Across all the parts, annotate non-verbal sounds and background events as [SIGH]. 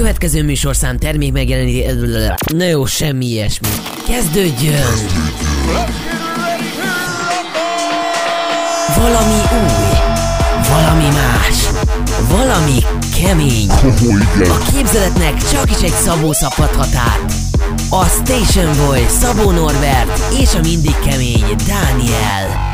következő műsorszám termék megjeleníti... Na jó, semmi ilyesmi. Kezdődjön! Valami új, valami más, valami kemény. A képzeletnek csak is egy Szabó szabhathat át. A Station Boy, Szabó Norbert és a mindig kemény Dániel.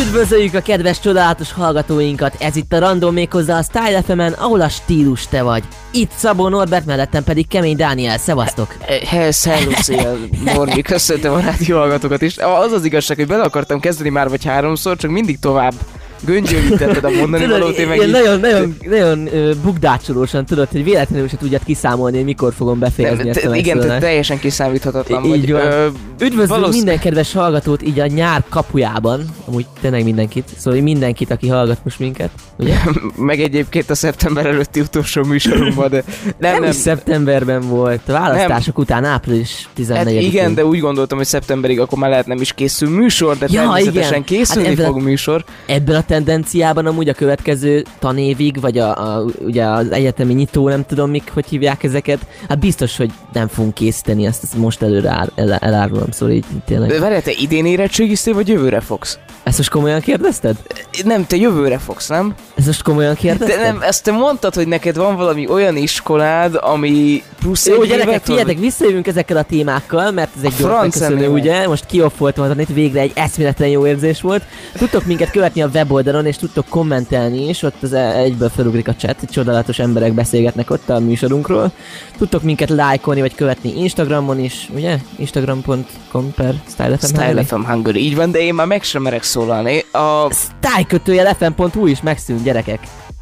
Üdvözöljük a kedves, csodálatos hallgatóinkat! Ez itt a Random méghozzá a Style fm ahol a stílus te vagy. Itt Szabó Norbert, mellettem pedig Kemény Dániel. Szevasztok! He, szia, Norbi, köszöntöm a rádió hallgatókat is. Az az igazság, hogy bele akartam kezdeni már vagy háromszor, csak mindig tovább göngyölítetted a mondani tudod, valót, én meg így... nagyon, nagyon, nagyon bukdácsolósan tudod, hogy véletlenül se tudjad kiszámolni, hogy mikor fogom befejezni ezt a Igen, te teljesen kiszámíthatatlan így vagy. Van. Üdvözlünk minden kedves hallgatót így a nyár kapujában, amúgy tényleg mindenkit, szóval mindenkit, aki hallgat most minket, ugye? [LAUGHS] meg egyébként a szeptember előtti utolsó műsorunkban, de nem, nem, nem. szeptemberben volt, a választások nem. után április 14 hát igen, de úgy gondoltam, hogy szeptemberig akkor már lehet nem is készül műsor, de ja, természetesen igen. készülni hát fog a, műsor. Ebből a tendenciában amúgy a következő tanévig, vagy a, a, ugye az egyetemi nyitó, nem tudom mik, hogy hívják ezeket, hát biztos, hogy nem fogunk készíteni, ezt, ezt most előre el, el, elárulom, szóval így tényleg. De várjál, te idén érettségiztél, vagy jövőre fogsz? Ezt most komolyan kérdezted? Nem, te jövőre fogsz, nem? Ezt most komolyan kérdezted? De nem, ezt te mondtad, hogy neked van valami olyan iskolád, ami plusz Jó, gyerekek, figyeljetek, visszajövünk ezekkel a témákkal, mert ez egy gyors ugye? Most kioffoltam itt végre egy eszméletlen jó érzés volt. Tudtok minket követni a weboldalon, és tudtok kommentelni is, ott az egyből felugrik a chat, csodálatos emberek beszélgetnek ott a műsorunkról. Tudtok minket lájkolni, vagy követni Instagramon is, ugye? Instagram.com per StyleFM StyleFM Hungary. Így van, de én már meg sem merek szólalni. A... Stylekötőjelefm.hu is megszűnt, gyerekek.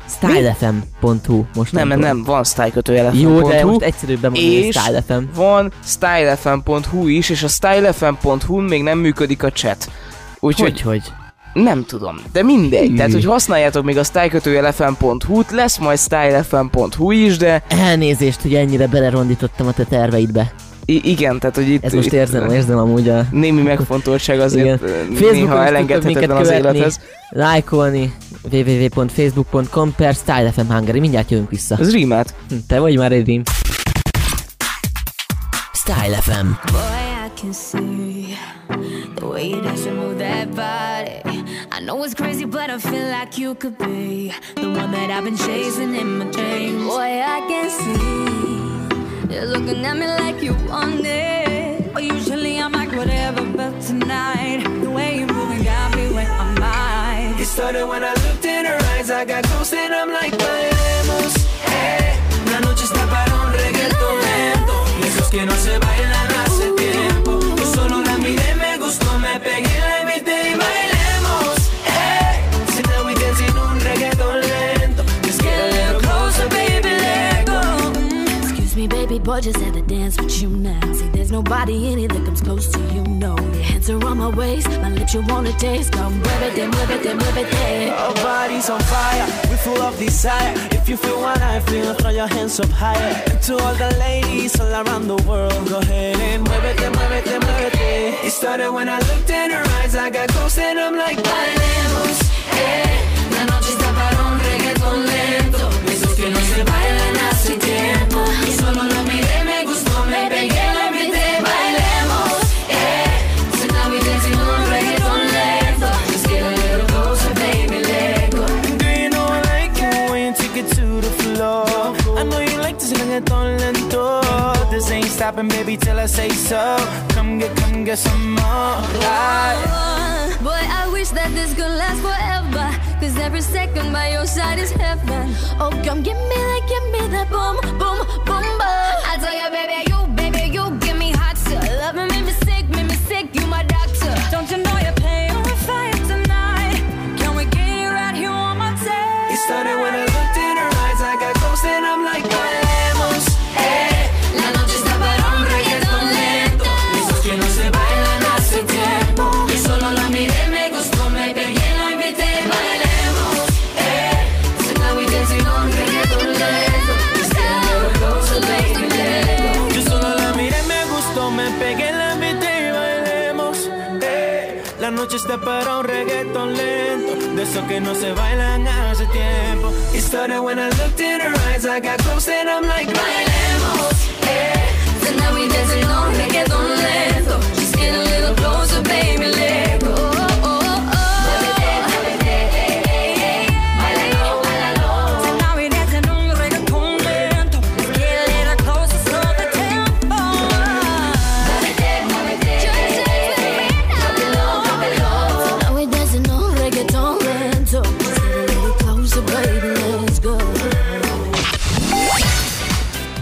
stylefm.hu most nem, nem, nem, van stylekötőjelefm.hu Jó, de most egyszerűbben mondani, hogy stylefm. van stylefm.hu is, és a stylefm.hu még nem működik a chat. Úgyhogy... Hogy, hogy? Nem tudom, de mindegy. Mm. Tehát, hogy használjátok még a stylekötőjelefm.hu-t, lesz majd stylefm.hu is, de... Elnézést, hogy ennyire belerondítottam a te terveidbe. I- igen, tehát hogy itt... Ez most érzem, érzem amúgy a... Némi megfontoltság azért igen. néha elengedhetetlen az élethez. Lájkolni www.facebook.com per StyleFM Hungary. Mindjárt jövünk vissza. Ez rímát. Hm, te vagy már egy rím. Style FM. Boy, I can see the way that you move that body. Know it's crazy, but I feel like you could be the one that I've been chasing in my dreams. Boy, I can see You're looking at me like you want it. But usually I'm like whatever, but tonight the way you're moving got me where I'm at. It started when I looked in her eyes. I got close and I'm like, bailemos. Hey, eh. la noche está para un reggaeton. Esos que no se bailan boy just had to dance with you now. See, there's nobody in it that comes close to you, no. Your hands are on my waist, my lips you wanna taste. Come muévete, it, muévete. Our bodies on fire, we full of desire. If you feel what I feel, throw your hands up higher. And to all the ladies all around the world, go ahead and muévete, muévete, muévete. It then move it. It started when I looked in her eyes, I got close and I'm like, bailemos, eh. So. Come get, come get some more. Oh, boy, I wish that this could last forever. Cause every second by your side is heaven. Oh, come give me esos que no se bailan hace tiempo. Y started when I looked in her eyes. I got close and I'm like,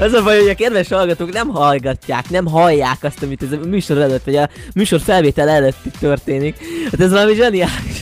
Az a baj, hogy a kedves hallgatók nem hallgatják, nem hallják azt, amit ez a műsor előtt, vagy a műsor felvétel előtt történik. Hát ez valami zseniális.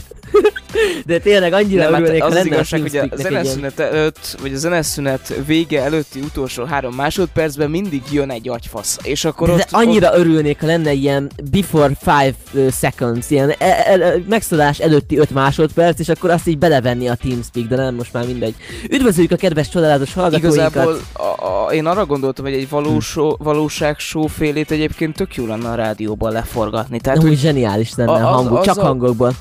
De tényleg annyira Nem, hát örülnék, ha az az igazság, hogy a zeneszünet előtt, vagy a zeneszünet vége előtti utolsó három másodpercben mindig jön egy agyfasz. És akkor De, ott, de annyira örülnék, ha lenne ilyen before five seconds, ilyen e- e- e- megszólás előtti 5 másodperc, és akkor azt így belevenni a TeamSpeak, de nem, most már mindegy. Üdvözöljük a kedves csodálatos hallgatóinkat! Igazából a, a, én arra gondoltam, hogy egy valós, valóság félét egyébként tök jó lenne a rádióban leforgatni. Tehát, Amúgy hogy zseniális lenne A- az- hangok, az csak a- hangokból.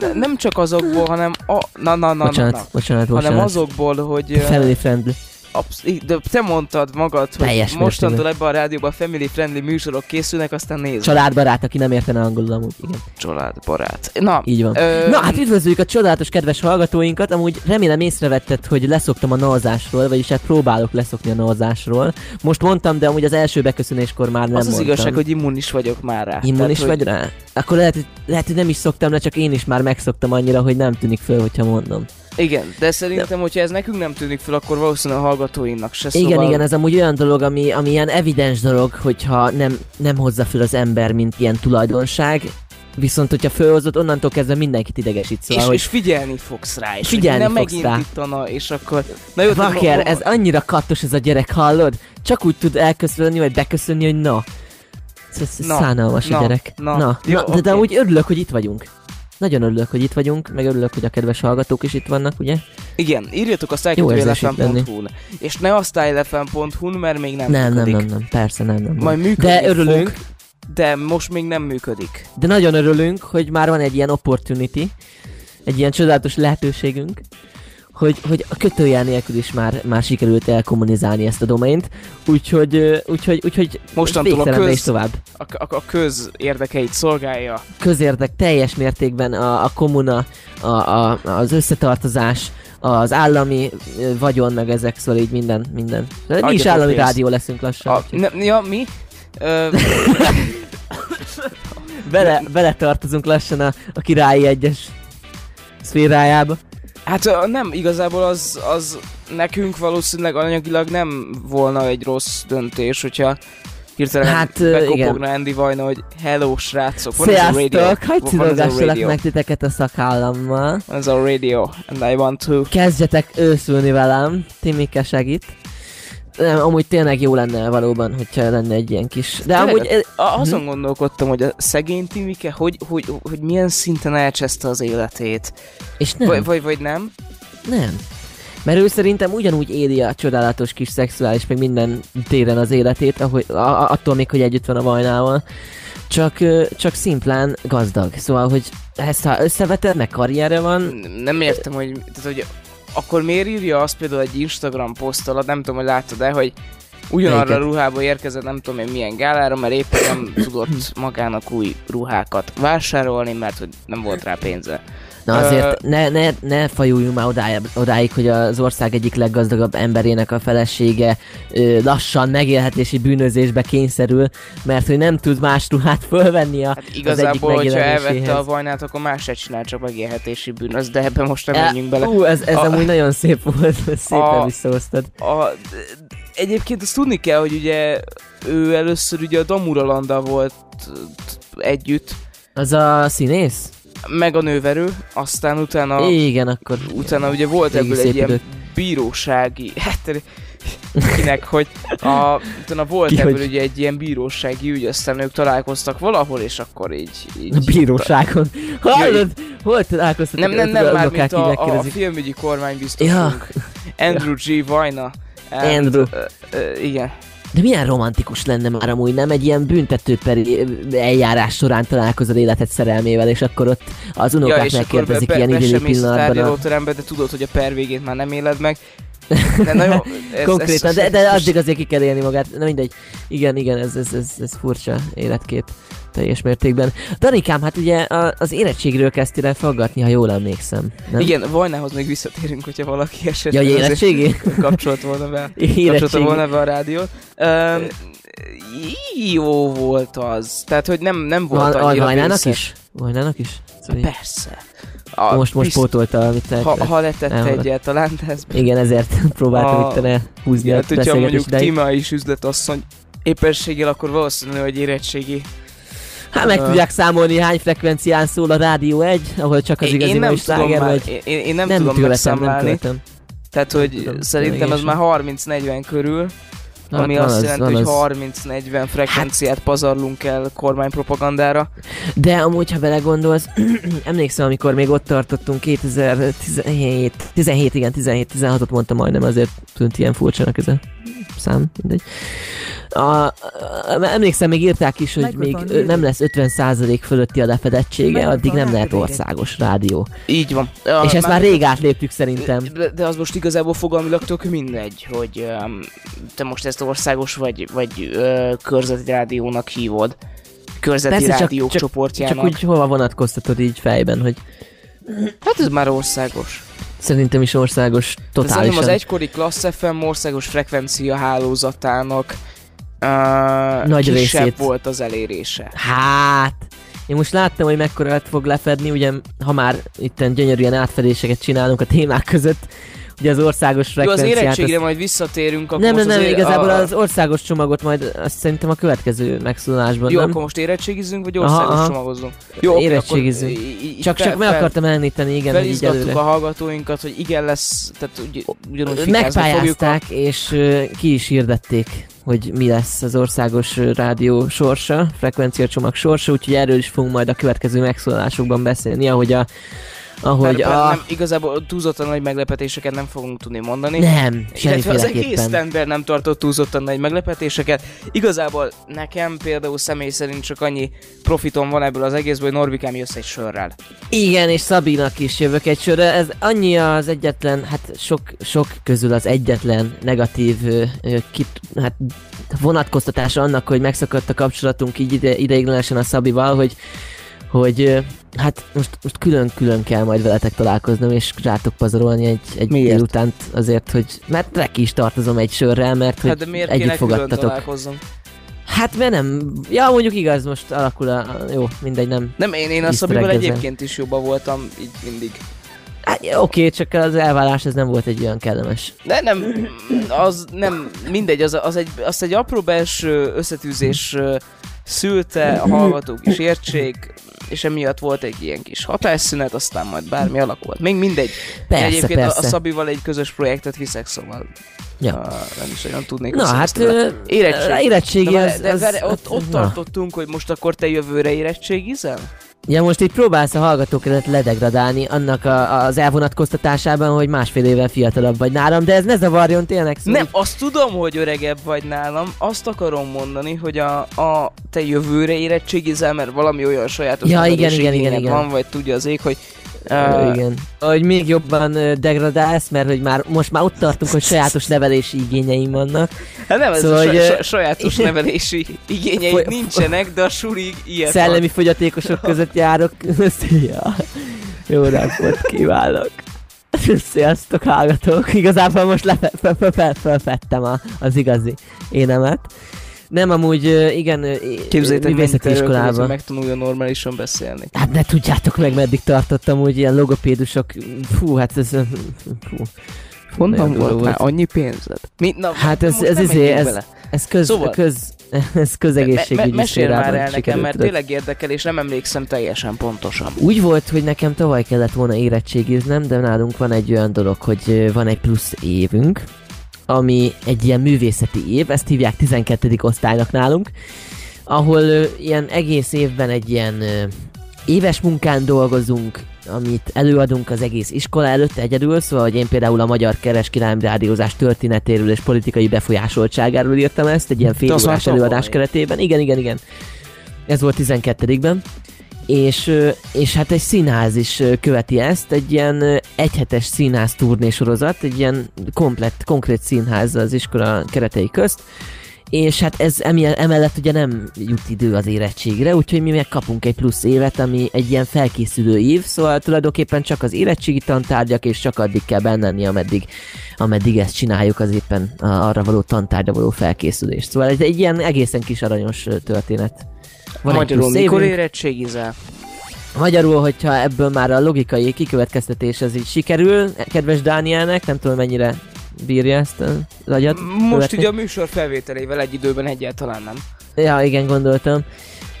ne- nem csak azokból, hanem a, na, na, na, bocsánat, na, na. bocsánat, hanem bocsánat. azokból, hogy... Family friendly. Absz- de te mondtad magad, hogy Teljes mostantól mértékben. ebben a rádióban family friendly műsorok készülnek, aztán nézd. Családbarát, aki nem értene angolul amúgy, igen. Családbarát. Na, Így van. Ö, Na hát üdvözlőjük a csodálatos kedves hallgatóinkat, amúgy remélem észrevetted, hogy leszoktam a nalzásról, vagyis hát próbálok leszokni a nalzásról. Most mondtam, de amúgy az első beköszönéskor már nem az az mondtam. igazság, hogy immunis vagyok már rá. Immunis Tehát, vagy rá? Akkor lehet, hogy- lehet, hogy nem is szoktam le, csak én is már megszoktam annyira, hogy nem tűnik föl, hogyha mondom. Igen, de szerintem, hogyha ez nekünk nem tűnik fel, akkor valószínűleg a hallgatóinak se. Igen, szóval... igen, ez amúgy olyan dolog, ami, ami ilyen evidens dolog, hogyha nem, nem hozza föl az ember, mint ilyen tulajdonság, viszont hogyha fölhozott, onnantól kezdve mindenkit idegesít, szóval, és, hogy és figyelni fogsz rá, és Figyelni nem fogsz rá. megindítana, és akkor... Na jó, Vaker, ez annyira kattos ez a gyerek, hallod? Csak úgy tud elköszönni, vagy beköszönni, hogy na. Ez, ez Na, szánalmas na, a gyerek. na. na. Jó, na de, de oké. úgy örülök, hogy itt vagyunk. Nagyon örülök, hogy itt vagyunk, meg örülök, hogy a kedves hallgatók is itt vannak, ugye? Igen, írjatok a stylefm.hu-n. És ne a stylefm.hu-n, mert még nem, Nem, nem, működik. nem, nem, persze nem, nem. nem. Majd működni De örülünk, fog, de most még nem működik. de nagyon örülünk, hogy már van egy ilyen opportunity, egy ilyen csodálatos lehetőségünk, hogy, hogy a kötőjel nélkül is már, már sikerült elkommunizálni ezt a domaint, úgyhogy, úgyhogy, úgyhogy Mostantól a köz- is tovább. A, a, a köz érdekeit szolgálja. közérdek teljes mértékben a, a kommuna, a, a, az összetartozás, az állami vagyon, meg ezek, szóval így minden, minden. De mi is állami pénzt. rádió leszünk lassan. A, ne, ja, mi? Ö, Bele, bele tartozunk lassan a, a királyi egyes szférájába. Hát nem, igazából az, az nekünk valószínűleg anyagilag nem volna egy rossz döntés, hogyha hirtelen Hát, bekopogna Andy Vajna, hogy hello srácok, van Sziasztok! Cirogassalak radio, meg titeket a szakállammal. ez a radio, and I want to. Kezdjetek őszülni velem, Timike segít. Nem, amúgy tényleg jó lenne valóban, hogyha lenne egy ilyen kis... De Tényleg, amúgy... eh, A, azon gondolkodtam, hogy a szegény Timike, hogy, hogy, hogy milyen szinten elcseszte az életét. És nem. Vagy, vagy, vagy nem? Nem. Mert ő szerintem ugyanúgy éli a csodálatos kis szexuális, meg minden téren az életét, ahogy, a, attól még, hogy együtt van a Vajnával. Csak, csak szimplán gazdag. Szóval, hogy ezt ha összeveted, meg karrierje van, Nem értem, hogy, tehát, hogy akkor miért írja azt például egy Instagram poszt alatt, nem tudom, hogy láttad-e, hogy ugyanarra a Melyiket? ruhába érkezett, nem tudom én milyen gálára, mert éppen nem tudott magának új ruhákat vásárolni, mert hogy nem volt rá pénze. Na azért ne, ne, ne fajuljunk már odáig, odáig, hogy az ország egyik leggazdagabb emberének a felesége ö, lassan megélhetési bűnözésbe kényszerül, mert hogy nem tud más ruhát fölvenni a, Hát igazából, hogyha elvette a vajnát, akkor más se csinál, csak megélhetési bűnös, de ebben most nem E, menjünk bele. Ú, ez, ez A- amúgy nagyon szép volt, [LAUGHS] szépen A- visszahoztad. A, egyébként azt tudni kell, hogy ugye ő először ugye a Damuralanda volt együtt, Az a színész? Meg a nőverő, aztán utána, Igen, akkor... utána ugye volt ebből egy ilyen idők. bírósági, [LAUGHS] hát kinek, hogy a, utána volt Ki, ebből hogy- ugye egy ilyen bírósági ügy, aztán ők találkoztak valahol, és akkor így... így A bíróságon. Hallod? Hol találkoztatok? Nem, nem, nem, már mint a, a megkérdezik. filmügyi kormánybiztosunk. Andrew G. Vajna. And, Andrew. Ö, ö, igen. De milyen romantikus lenne már amúgy, nem? Egy ilyen büntetőperi eljárás során találkozol életed szerelmével, és akkor ott az unokák akkor megkérdezik ilyen idilli pillanatban. A... de tudod, hogy a per végét már nem éled meg. [LAUGHS] De na jó, ez, Konkrétan, ez, de, de most- addig azért ki kell élni magát. Na mindegy. Igen, igen, ez, ez, ez, ez furcsa életkép teljes mértékben. Danikám, hát ugye a- az érettségről kezdtél el faggatni, ha jól emlékszem. Nem? Igen, Vajnához még visszatérünk, hogyha valaki Ja, esetleg azért érettségi? [LAUGHS] kapcsolt volna be. [LAUGHS] Érettségi. volna be a rádiót. Um, jó volt az. Tehát, hogy nem, nem volt Van, annyira Vajnának is? Vajnának is? Szóval Persze. A, most, most bizt- pótolta, amit te... ha, ha letett elmondott. egyáltalán, de ez Igen, ezért [LAUGHS] próbáltam A- itt ne húzni a Hát, hogyha mondjuk ideig. Tima is üzletasszony éppenséggel, akkor valószínű, hogy érettségi. Hát meg tudják számolni, hány frekvencián szól a Rádió 1, ahol csak az Én, igazi én nem tudom sláger, már, vagy... én, én nem, nem tudom megszámlálni. nem követem. Tehát, hogy tudom, szerintem ez sem. már 30-40 körül, Hát ami van azt az, jelenti, hogy az. Hát- 30-40 frekvenciát pazarlunk el kormánypropagandára. De amúgy, ha belegondolsz, [CLEARS THROAT] emlékszem, amikor még ott tartottunk 2017, 17, igen, 17-16-ot mondtam majdnem, azért tűnt ilyen furcsának ez a szám, mindegy. A, a, emlékszem, még írták is, hogy még nem lesz 50% fölötti a lefedettsége, addig nem lehet országos rádió. Így van. És ezt már rég átléptük szerintem. De, de az most igazából fogalmilag tök mindegy, hogy um, te most ezt országos vagy, vagy uh, körzeti rádiónak hívod. Körzeti Persze, rádiók csak- csoportjának. Csak úgy hova vonatkoztatod így fejben, hogy Hát ez már országos. Szerintem is országos De szerintem totálisan. az egykori Klassz FM országos frekvencia hálózatának uh, Nagy kisebb részét. volt az elérése. Hát, én most láttam, hogy mekkora fog lefedni, ugye, ha már itten gyönyörűen átfedéseket csinálunk a témák között, ugye az országos Jó, az frekvenciát... érettségre azt- majd visszatérünk, akkor nem, nem, most nem, azért igazából a, az országos csomagot majd azt szerintem a következő megszólalásban, Jó, nem? akkor most érettségizünk, vagy Aha, országos aha. csomagozunk? Jó, oké, Érettségizünk. akkor í- í- Csak, fel- csak meg fel- akartam említeni, igen, hogy így Felizgattuk előre. a hallgatóinkat, hogy igen lesz, tehát ugy, ugyanúgy fikázni fogjuk. Megpályázták, és ö, ki is hirdették, hogy mi lesz az országos ö, rádió sorsa, frekvenciacsomag sorsa, úgyhogy erről is fogunk majd a következő megszólalásokban beszélni, ahogy a ahogy Hogy a... nem, igazából túlzottan nagy meglepetéseket nem fogunk tudni mondani. Nem, Illetve az egész ember nem tartott túlzottan nagy meglepetéseket. Igazából nekem például személy szerint csak annyi profitom van ebből az egészből, hogy Norbikám jössz egy sörrel. Igen, és Szabinak is jövök egy sörre. Ez annyi az egyetlen, hát sok, sok közül az egyetlen negatív ö, kit, hát vonatkoztatása annak, hogy megszakadt a kapcsolatunk így ide, ideiglenesen a Szabival, hogy hogy hát most, most külön-külön kell majd veletek találkoznom, és rátok pazarolni egy, egy Miért? délutánt azért, hogy mert neki is tartozom egy sörrel, mert Hát hogy de miért együtt kéne külön fogadtatok. Hát mert nem, ja mondjuk igaz, most alakul a, jó, mindegy, nem. Nem, én, én a Szabival egyébként is jobban voltam, így mindig. Hát, Oké, csak az elválás ez nem volt egy olyan kellemes. De nem, az nem, mindegy, az, az egy, azt egy apró belső összetűzés szülte, a hallgatók is értsék, és emiatt volt egy ilyen kis hatásszünet, aztán majd bármi alakult. Még mindegy. Persze, Én egyébként persze. A, Szabival egy közös projektet viszek, szóval Ja. uh, nem is olyan tudnék Na hát, ö, Érettség. érettségi de, az, de, az, várj, ott, ott na. tartottunk, hogy most akkor te jövőre érettségizel? Ja, most itt próbálsz a hallgatók előtt ledegradálni annak a, az elvonatkoztatásában, hogy másfél éve fiatalabb vagy nálam, de ez ne zavarjon tényleg. Szóval Nem, azt tudom, hogy öregebb vagy nálam, azt akarom mondani, hogy a, a te jövőre érettségizel, mert valami olyan sajátos Ja, igen, igen, igen, igen. van, vagy tudja az ég, hogy uh, igen. Hogy még jobban degradálsz, mert hogy már most már ott tartunk, hogy sajátos nevelési igényeim vannak. hát nem, ez Szóval, szóval, hogy, sa- sajátos nevelési igényeid Foly- nincsenek, de a surig ilyet Szellemi fogyatékosok [LAUGHS] között járok. [LAUGHS] Szia! Jó napot kívánok! [LAUGHS] Sziasztok, hallgatók! Igazából most lefelfettem a, az igazi énemet. Nem, amúgy igen, Képzeljétek, művészeti hogy iskolában. megtanulja normálisan beszélni. Hát ne tudjátok meg, meddig tartottam, úgy ilyen logopédusok. Fú, hát ez... Fú. Honnan durva volt már annyi pénzed? Mi? Na, Hát ez, ez, izé, ez, bele. ez, köz, Szóval- köz, [LAUGHS] ez közegészségügyi Me- mesélj már el nekem, mert tudod. tényleg érdekel, és nem emlékszem teljesen pontosan. Úgy volt, hogy nekem tavaly kellett volna érettségiznem, de nálunk van egy olyan dolog, hogy van egy plusz évünk, ami egy ilyen művészeti év, ezt hívják 12. osztálynak nálunk, ahol ö, ilyen egész évben egy ilyen ö, éves munkán dolgozunk, amit előadunk az egész iskola előtt egyedül, szóval hogy én például a magyar keres rádiózás történetéről és politikai befolyásoltságáról írtam ezt, egy ilyen fél órás előadás keretében. Igen, igen, igen. Ez volt 12-ben. És, és hát egy színház is követi ezt, egy ilyen egyhetes színház turnésorozat, egy ilyen komplett, konkrét színház az iskola keretei közt, és hát ez emellett ugye nem jut idő az érettségre, úgyhogy mi megkapunk egy plusz évet, ami egy ilyen felkészülő év, szóval tulajdonképpen csak az érettségi tantárgyak, és csak addig kell benne lenni, ameddig, ameddig ezt csináljuk, az éppen arra való tantárgyra való felkészülés. Szóval ez egy ilyen egészen kis aranyos történet. Van egy Magyarul plusz mikor évünk. érettségizel? Magyarul, hogyha ebből már a logikai kikövetkeztetés ez így sikerül, kedves Dánielnek, nem tudom mennyire bírja ezt az agyat. Most követni. ugye a műsor felvételével egy időben egyáltalán nem. Ja, igen, gondoltam.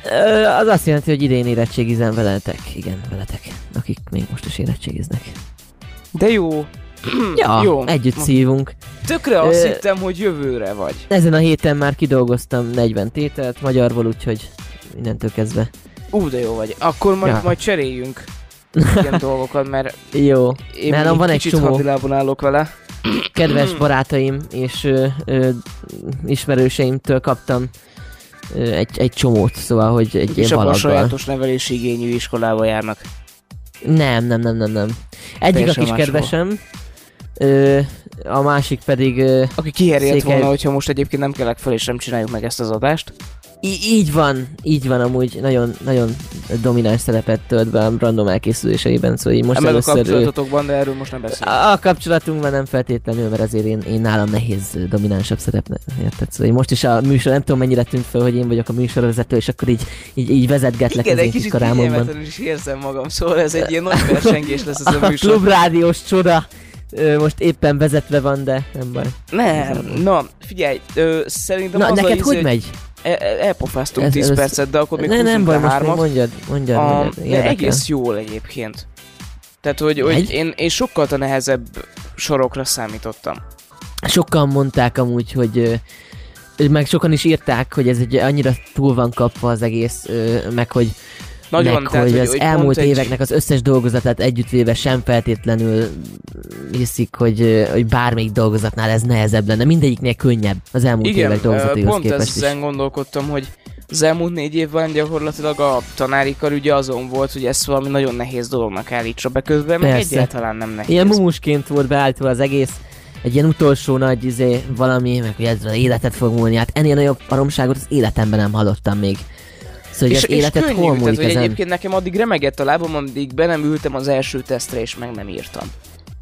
Ö, az azt jelenti, hogy idén érettségizem veletek. Igen, veletek. Akik még most is érettségiznek. De jó. [CLEARS THROAT] Ja, Jó. együtt szívunk. Tökre azt Ö, hittem, hogy jövőre vagy. Ezen a héten már kidolgoztam 40 tételt magyarból, úgyhogy innentől kezdve. Ú, de jó vagy. Akkor majd, Ja. majd cseréljünk ilyen [LAUGHS] dolgokat, mert Jó. én Nálam van egy kicsit csomó. hadilában állok vele. kedves [CLEARS THROAT] barátaim és ö, ö, ismerőseimtől kaptam ö, egy, egy csomót, szóval, hogy egy És ilyen sajátos nevelési igényű iskolába járnak. Nem, nem, nem, nem, nem. Egyik a kis kedvesem, ö, a másik pedig ö, Aki kiherjedt Székely- volna, hogyha most egyébként nem kelek fel és nem csináljuk meg ezt az adást. Í- így van, így van amúgy, nagyon, nagyon domináns szerepet tölt be a random elkészüléseiben, szóval így most a először ő, kapcsolatotokban, de erről most nem beszélünk. a kapcsolatunkban nem feltétlenül, mert azért én, én nálam nehéz dominánsabb szerep, érted? Szóval így most is a műsor, nem tudom mennyire tűnt fel, hogy én vagyok a műsorvezető, és akkor így, így, így vezetgetlek Igen, egy kicsit karámomban. is érzem magam, szóval ez egy ilyen nagy versengés lesz ez a [LAUGHS] A műsor. klubrádiós csoda most éppen vezetve van, de nem baj. Nem, na, figyelj, ö, szerintem Na, az neked a hogy izé, megy? El- el- Elpofáztunk Ez- 10 ez- percet, de akkor még Ne, nem baj, most még mondjad, mondjad, A, mondjad. de egész jól egyébként. Tehát, hogy, hogy én, én sokkal a nehezebb sorokra számítottam. Sokan mondták amúgy, hogy meg sokan is írták, hogy ez egy annyira túl van kapva az egész, meg hogy, Nagyon, meg, tehát, hogy hogy, az hogy elmúlt egy- éveknek az összes dolgozatát együttvéve sem feltétlenül hiszik, hogy, hogy bármelyik dolgozatnál ez nehezebb lenne. Mindegyiknél könnyebb az elmúlt Igen, évek ö, dolgozataihoz pont képest is. ezen gondolkodtam, hogy az elmúlt négy évben gyakorlatilag a tanári kar ugye azon volt, hogy ezt valami nagyon nehéz dolognak állítsa be közben, meg egyáltalán nem nehéz. Ilyen mumusként volt beállítva az egész, egy ilyen utolsó nagy izé, valami, meg hogy ezzel életet fog múlni. Hát ennél nagyobb baromságot az életemben nem hallottam még. Szóval, hogy az életet könnyű, hol tehát, múlik hogy ezen? egyébként nekem addig remegett a lábam, amíg be nem ültem az első tesztre, és meg nem írtam.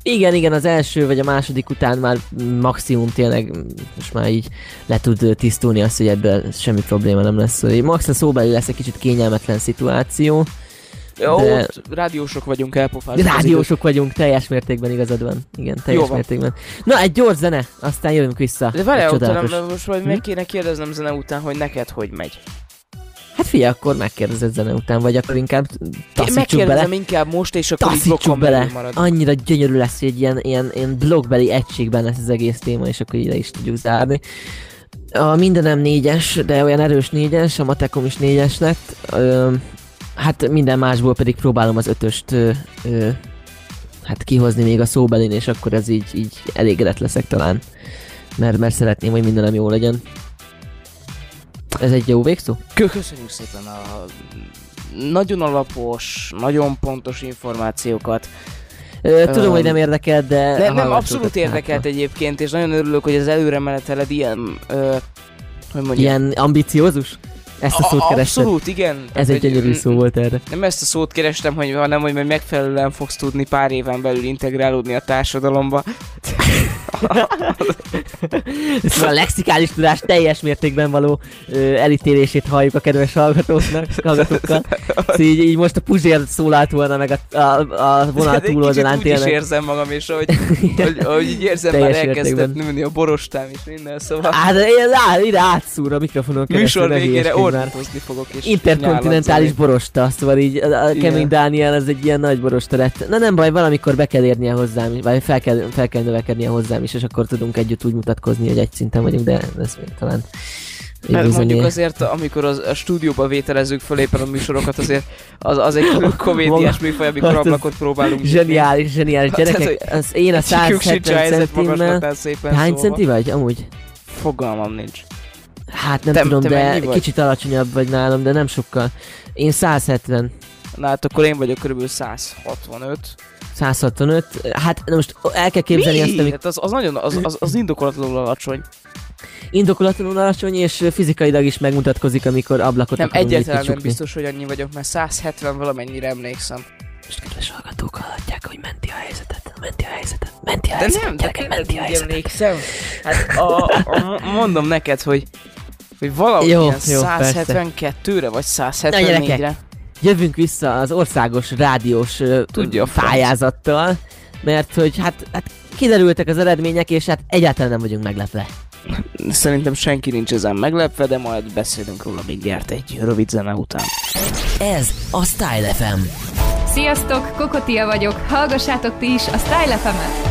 Igen, igen, az első vagy a második után már maximum tényleg most már így le tud tisztulni azt, hogy ebből semmi probléma nem lesz. Szóval így Max a szóbeli lesz egy kicsit kényelmetlen szituáció. Jó, De- ott rádiósok vagyunk elpofázunk. Rádiósok vagyunk, teljes mértékben igazad van. Igen, teljes Jó van. mértékben. Na, egy gyors zene, aztán jövünk vissza. De várjál, most majd Hm? meg kéne kérdeznem zene után, hogy neked hogy megy. Hát figyelj, akkor megkérdezed zene után, vagy akkor inkább taszítsuk bele. inkább most, és akkor Taszítsuk bele. marad. Annyira gyönyörű lesz, hogy egy ilyen, ilyen, ilyen blogbeli egységben lesz az egész téma, és akkor ide is tudjuk zárni. A mindenem négyes, de olyan erős négyes, a matekom is négyes lett. Ö, hát minden másból pedig próbálom az ötöst ö, ö, hát kihozni még a szóbelin, és akkor ez így, így elégedett leszek talán. Mert, mert szeretném, hogy mindenem jó legyen. Ez egy jó végszó? Kö- Köszönjük szépen a nagyon alapos, nagyon pontos információkat. Tudom, Öm, hogy nem érdekel, de... Nem, a nem, abszolút érdekelt látom. egyébként, és nagyon örülök, hogy az előre meneteled ilyen, ö, hogy mondjam, Ilyen ambiciózus? Ezt a szót kerested? Abszolút, igen. Ez egy gyönyörű szó volt erre. Nem ezt a szót kerestem, hogy hanem, hogy majd megfelelően fogsz tudni pár éven belül integrálódni a társadalomba. Szóval a lexikális tudás teljes mértékben való ö, elítélését halljuk a kedves hallgatóknak, hallgatókkal. Szóval így, így most a Puzsér szólalt volna meg a, a, a vonal túloldalán kicsit úgy is tényleg. érzem magam, és ahogy, hogy, hogy így érzem, már Teljes elkezdett mértékben. nőni a borostám is minden, szóval Hát ide átszúr a mikrofonon keresztül. műsor végére már. fogok. És Interkontinentális borosta, szóval így a, a. Kemény Dániel az egy ilyen nagy borosta lett. Na nem baj, valamikor be kell érnie hozzám, vagy fel kell, fel kell növekednie hozzám is, és akkor tudunk együtt úgy mutatkozni, hogy egy szinten vagyunk, de ez még talán Mert bizony mondjuk azért, amikor az, a stúdióba vételezzük föl éppen a műsorokat, azért az, az egy [LAUGHS] komédiás műfaj, amikor Hát ablakot próbálunk. Zseniális, zseniális [LAUGHS] Hát, gyerekek. tehát, Az én a Sikük sincs a 170 helyzet centimmel... Hány centi vagy amúgy? Fogalmam nincs. Hát nem Te- tudom, te de kicsit alacsonyabb vagy nálam, de nem sokkal. Én 170, Na hát akkor én vagyok körülbelül 165. 165. Hát na most el kell képzelni azt, amit Hát az, az nagyon, az, az, az indokolatlanul alacsony. indokolatlanul alacsony, és fizikailag is megmutatkozik, amikor ablakot Nem, egyáltalán nem biztos, hogy annyi vagyok, mert 170 valamennyire emlékszem. Most kedves hallgatók hallhatják, hogy menti a helyzetet, menti a helyzetet, menti a De helyzetet, nem, de gyerekek, tényleg menti a helyzetet. emlékszem. Hát a, a, mondom neked, hogy hogy valahogy Jó, ilyen jó, persze. 172-re vagy Na, 174-re. gyerekek, Jövünk vissza az országos rádiós Tudja franc. pályázattal, mert hogy hát, hát kiderültek az eredmények, és hát egyáltalán nem vagyunk meglepve. Szerintem senki nincs ezen meglepve, de majd beszélünk róla mindjárt egy rövid zene után. Ez a Style FM. Sziasztok, Kokotia vagyok, hallgassátok ti is a Style FM-et!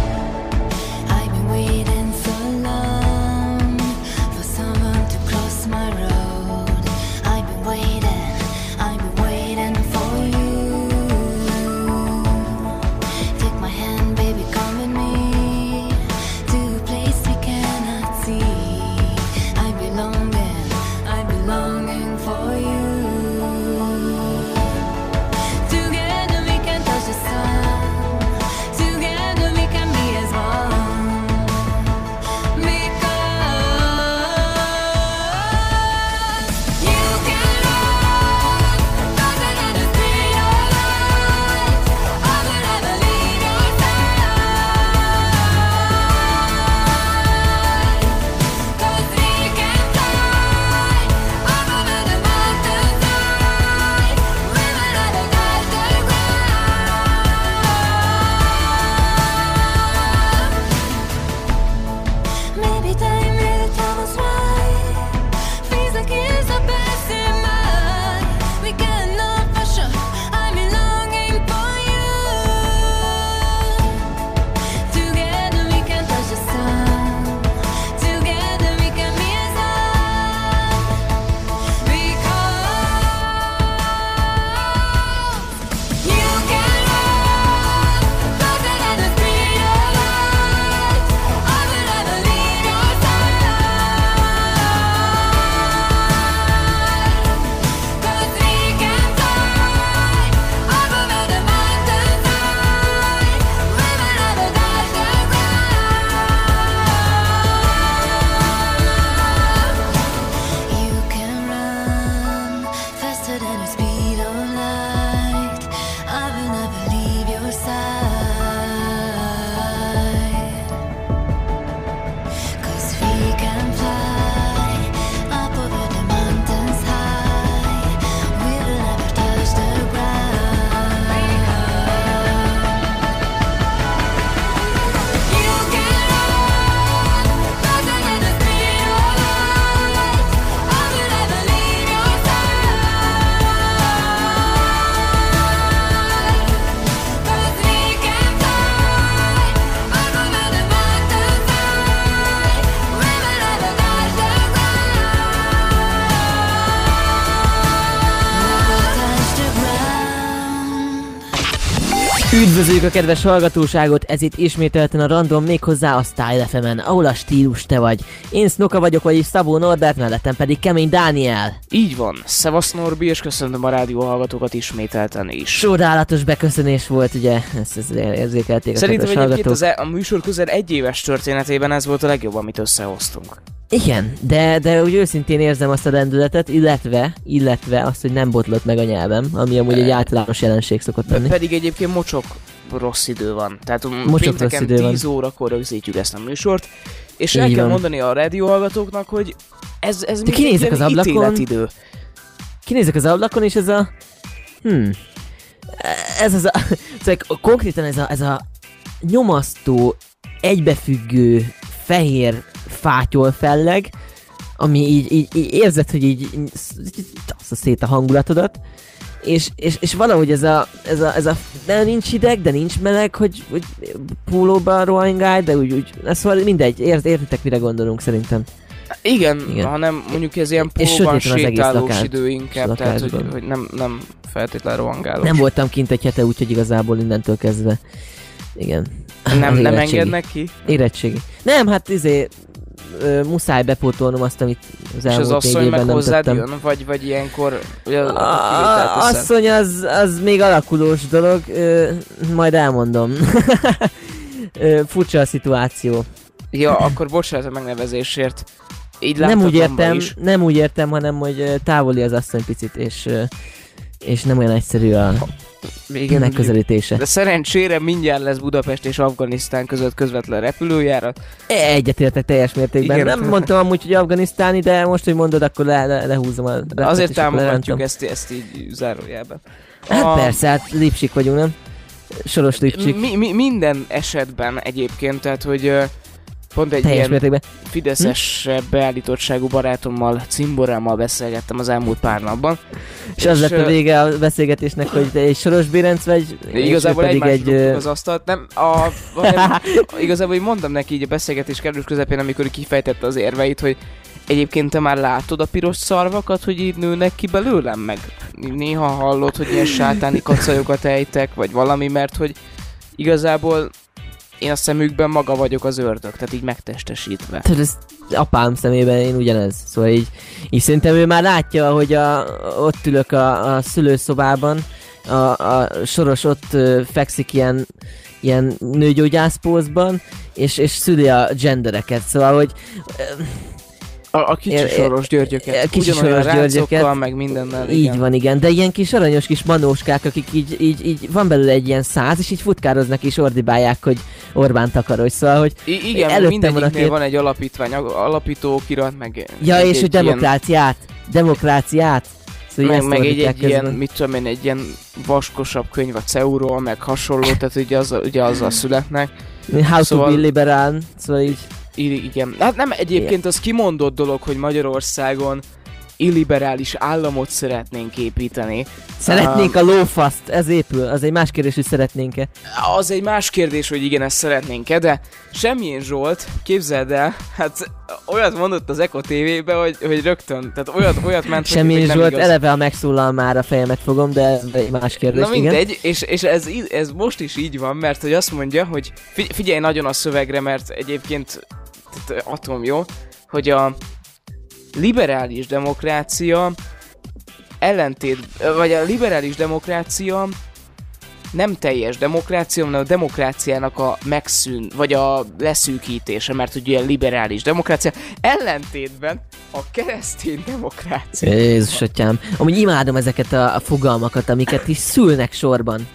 Üdvözöljük a kedves hallgatóságot, ez itt ismételten a Random méghozzá a Style fm ahol a stílus te vagy. Én Snoka vagyok, vagyis Szabó Norbert, mellettem pedig Kemény Dániel. Így van. Szevasz Norbi, és köszöntöm a rádió hallgatókat ismételten is. Csodálatos beköszönés volt, ugye, ezt, ezt érzékelték a Szerintem egyébként az e- a műsor közel egy éves történetében ez volt a legjobb, amit összehoztunk. Igen, de, de úgy őszintén érzem azt a lendületet, illetve, illetve azt, hogy nem botlott meg a nyelvem, ami amúgy egy általános jelenség szokott lenni. Pedig egyébként mocsok rossz idő van. Tehát Mocsok pénteken rossz idő van. 10 órakor rögzítjük ezt a műsort, és Így el kell van. mondani a rádió hallgatóknak, hogy ez, ez még kinézek az ablakon. ítéletidő. Kinézek az ablakon, és ez a... Hmm. Ez az a... Szóval konkrétan ez a, ez a nyomasztó, egybefüggő, fehér fátyol felleg, ami így, így, így érzed, hogy így, így szét a hangulatodat, és, és, és valahogy ez a, ez a, ez a de nincs hideg, de nincs meleg, hogy, hogy pólóba rohangálj, de úgy, úgy, ez szóval mindegy, ért, értitek mire gondolunk szerintem. Igen, Igen. Hanem mondjuk ez ilyen az egész sétálós lakás- idő inkább, tehát hogy, hogy nem, nem feltétlenül rohangálós. Nem voltam kint egy hete, úgyhogy igazából innentől kezdve. Igen. nem, Az [LAUGHS] nem engednek ki? Érettségi. Nem, hát izé, ö, muszáj bepótolnom azt, amit az És az elmúlt asszony meg hozzád jön? Vagy, vagy ilyenkor... Ugye, A, asszony az, az még alakulós dolog, ö, majd elmondom. [LAUGHS] Ö, Furcsa a szituáció. Ja, akkor bocsánat a megnevezésért. Így Nem úgy értem, Is. nem úgy értem, hanem hogy távoli az asszony picit, és, és nem olyan egyszerű a Igen, megközelítése. de szerencsére mindjárt lesz Budapest és Afganisztán között közvetlen repülőjárat. Egyetértek teljes mértékben. Igen. Nem mondtam amúgy, hogy afganisztáni, de most, hogy mondod, akkor le, le, lehúzom a repet, Azért támogatjuk ezt, ezt így zárójában. Hát A- persze, hát lipsik vagyunk, nem? Soros lipsik. Mi, mi, minden esetben egyébként, tehát hogy pont egy Teljes ilyen mértékben. fideszes beállítottságú barátommal, cimborámmal beszélgettem az elmúlt pár napban. És az lett a vége a beszélgetésnek, hogy te egy Soros Bérenc vagy, és Igazából pedig egy... az asztalt, nem, a, hanem, [LAUGHS] igazából így mondtam neki így a beszélgetés kerülés közepén, amikor kifejtette az érveit, hogy egyébként te már látod a piros szarvakat, hogy így nőnek ki belőlem, meg néha hallod, hogy ilyen sátáni kacajokat ejtek, vagy valami, mert hogy igazából én a szemükben maga vagyok az ördög, tehát így megtestesítve. Tehát ez apám szemében én ugyanez. Szóval így, így szerintem ő már látja, hogy a, ott ülök a, a szülőszobában, a, a soros ott fekszik ilyen, ilyen nőgyógyászpózban, és, és szüli a gendereket. Szóval, hogy A, a kicsi soros györgyöket, a kicsi ugyanolyan soros györgyöket. meg mindennel. így igen. van, igen. De ilyen kis aranyos kis manóskák, akik így, így, így van belőle egy ilyen száz, és így futkároznak és ordibálják, hogy Orbán takarodj. Szóval, hogy I- igen, mindegyiknél két- van egy alapítvány, alapító kirat, meg ja, egy- és egy hogy ilyen- demokráciát, demokráciát. Szóval meg, meg egy, egy ilyen, mit tudom én, egy ilyen vaskosabb könyv a CEU-ról, meg hasonló, tehát ugye, az, ugye azzal születnek. How szóval- to be liberál, szóval így igen. Hát nem egyébként az kimondott dolog, hogy Magyarországon illiberális államot szeretnénk építeni. Szeretnénk a lófaszt, ez épül, az egy más kérdés, hogy szeretnénk-e. Az egy más kérdés, hogy igen, ezt szeretnénk-e, de semmilyen Zsolt, képzeld el, hát olyat mondott az Eko TV-be, hogy, hogy rögtön, tehát olyat, olyat ment, hogy Semmi még nem Zsolt, igaz. eleve a megszólal már a fejemet fogom, de ez egy más kérdés, Na igen. mindegy, és, és ez, ez most is így van, mert hogy azt mondja, hogy figy- figyelj nagyon a szövegre, mert egyébként tehát atom jó, hogy a liberális demokrácia ellentét, vagy a liberális demokrácia nem teljes demokrácia, hanem a demokráciának a megszűn, vagy a leszűkítése, mert ugye ilyen liberális demokrácia ellentétben a keresztény demokrácia. Jézus atyám. Amúgy imádom ezeket a, a fogalmakat, amiket is szülnek sorban.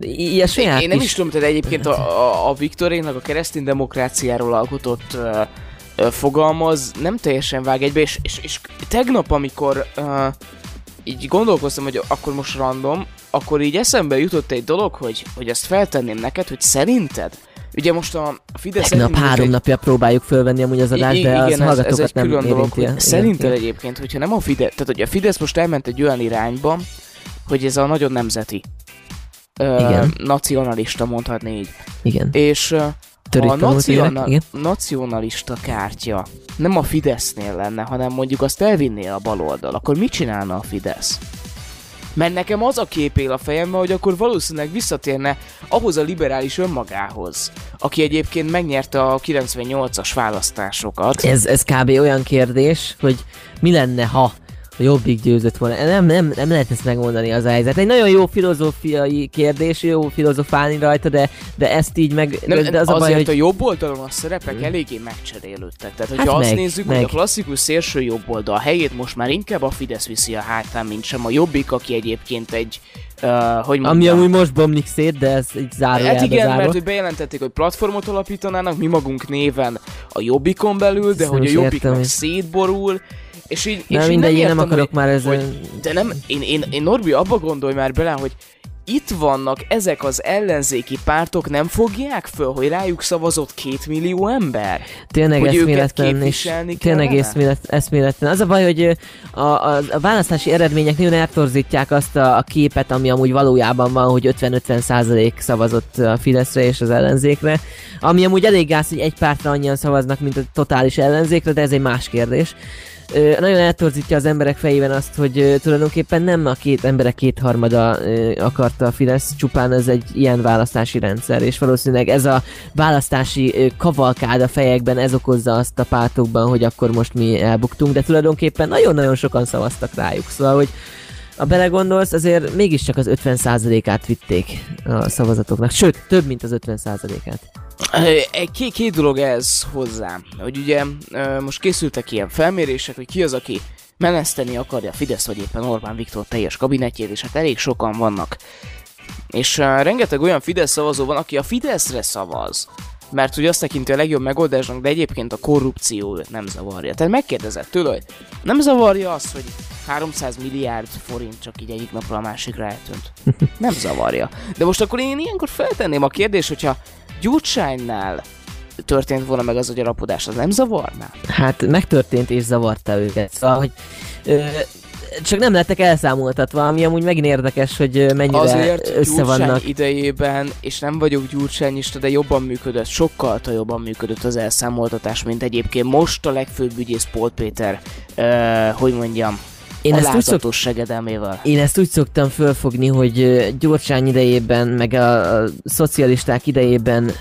I- a saját Én nem kis- is tudom, tehát egyébként a, a, a Viktorénak a keresztény demokráciáról alkotott uh, fogalmaz nem teljesen vág egybe, és, és, és tegnap, amikor uh, így gondolkoztam, hogy akkor most random, akkor így eszembe jutott egy dolog, hogy, hogy ezt feltenném neked, hogy szerinted, ugye most a Fidesz Tegnap három egy- napja próbáljuk fölvenni amúgy az adást, I- de az igen, ez, ez egy nem külön dolog, hogy Igen, szerinted igen. egyébként, hogyha nem a Fidesz, tehát hogy a Fidesz most elment egy olyan irányba, hogy ez a nagyon nemzeti, ö, Igen. nacionalista mondhatni így. Igen. És ö, a tanult élek, naciona- igen. nacionalista kártya nem a Fidesznél lenne, hanem mondjuk azt elvinné a baloldal, akkor mit csinálna a Fidesz? Mert nekem az a kép él a fejemben, hogy akkor valószínűleg visszatérne ahhoz a liberális önmagához, aki egyébként megnyerte a 98-as választásokat. Ez, ez kb. olyan kérdés, hogy mi lenne, ha a jobbik győzött volna. Nem, nem, nem lehet ezt megmondani az a helyzet. Egy nagyon jó filozófiai kérdés, jó filozofálni rajta, de, de ezt így meg... Nem, de az a azért baj, a hogy jobb oldalon a szerepek eléggé megcserélődtek. Tehát, hogyha Hát azt meg, nézzük, meg. hogy a klasszikus szélső jobb oldal helyét most már inkább a Fidesz viszi a hátán, mint sem a Jobbik, aki egyébként egy, uh, hogy ami mondjam, amúgy most bomlik szét, de ez így zárójelbe Hát igen, zárva. mert hogy bejelentették, hogy platformot alapítanának, mi magunk néven a Jobbikon belül, de Ezt hogy a Jobbik meg szétborul, és így, és Na így mindegy, én nem akarok hogy, már ezzel... hogy, de nem, én, én, én Norbi abba gondolj már bele, hogy itt vannak ezek az ellenzéki pártok, nem fogják föl, hogy rájuk szavazott két millió ember? Tényleg Hogy eszméletlen, és tényleg eszmélet, eszméletlen. Az a baj, hogy a, a, a választási eredmények nagyon eltorzítják azt a, a képet, ami amúgy valójában van, hogy 50-50 százalék szavazott a Fideszre és az ellenzékre. Ami amúgy elég gáz, hogy egy pártra annyian szavaznak, mint a totális ellenzékre, de ez egy más kérdés. Nagyon eltorzítja az emberek fejében azt, hogy tulajdonképpen nem a két emberek kétharmada akarta a Fidesz, csupán ez egy ilyen választási rendszer, és valószínűleg ez a választási kavalkád a fejekben, ez okozza azt a pártokban, hogy akkor most mi elbuktunk, de tulajdonképpen nagyon-nagyon sokan szavaztak rájuk, szóval, hogy ha belegondolsz, azért mégiscsak az 50%-át vitték a szavazatoknak, sőt, több, mint az 50%-át. Egy- Két, két dolog ez hozzá, hogy ugye most készültek ilyen felmérések, hogy ki az, aki meneszteni akarja Fidesz vagy éppen Orbán Viktor teljes kabinetjét, és hát elég sokan vannak. És rengeteg olyan Fidesz szavazó van, aki a Fideszre szavaz, mert ugye azt tekinti a legjobb megoldásnak, de egyébként a korrupció nem zavarja. Tehát megkérdezett tőle, hogy nem zavarja az, hogy 300 milliárd forint csak így egyik napra a másikra eltűnt. Nem zavarja. De most akkor én ilyenkor feltenném a kérdést, hogyha Gyurcsánynál történt volna meg az a gyarapodás, az nem zavarná? Hát megtörtént és zavarta őket. Szóval, hogy ö, csak nem lettek elszámoltatva, ami amúgy megint érdekes, hogy mennyire Azért össze vannak. idejében, és nem vagyok gyurcsányista, de jobban működött, sokkal jobban működött az elszámoltatás, mint egyébként most a legfőbb ügyész Paul Péter, ö, hogy mondjam, Én ezt, úgy szok, segedelmével. én ezt úgy szoktam fölfogni, hogy Gyurcsány idejében, meg a, a szocialisták idejében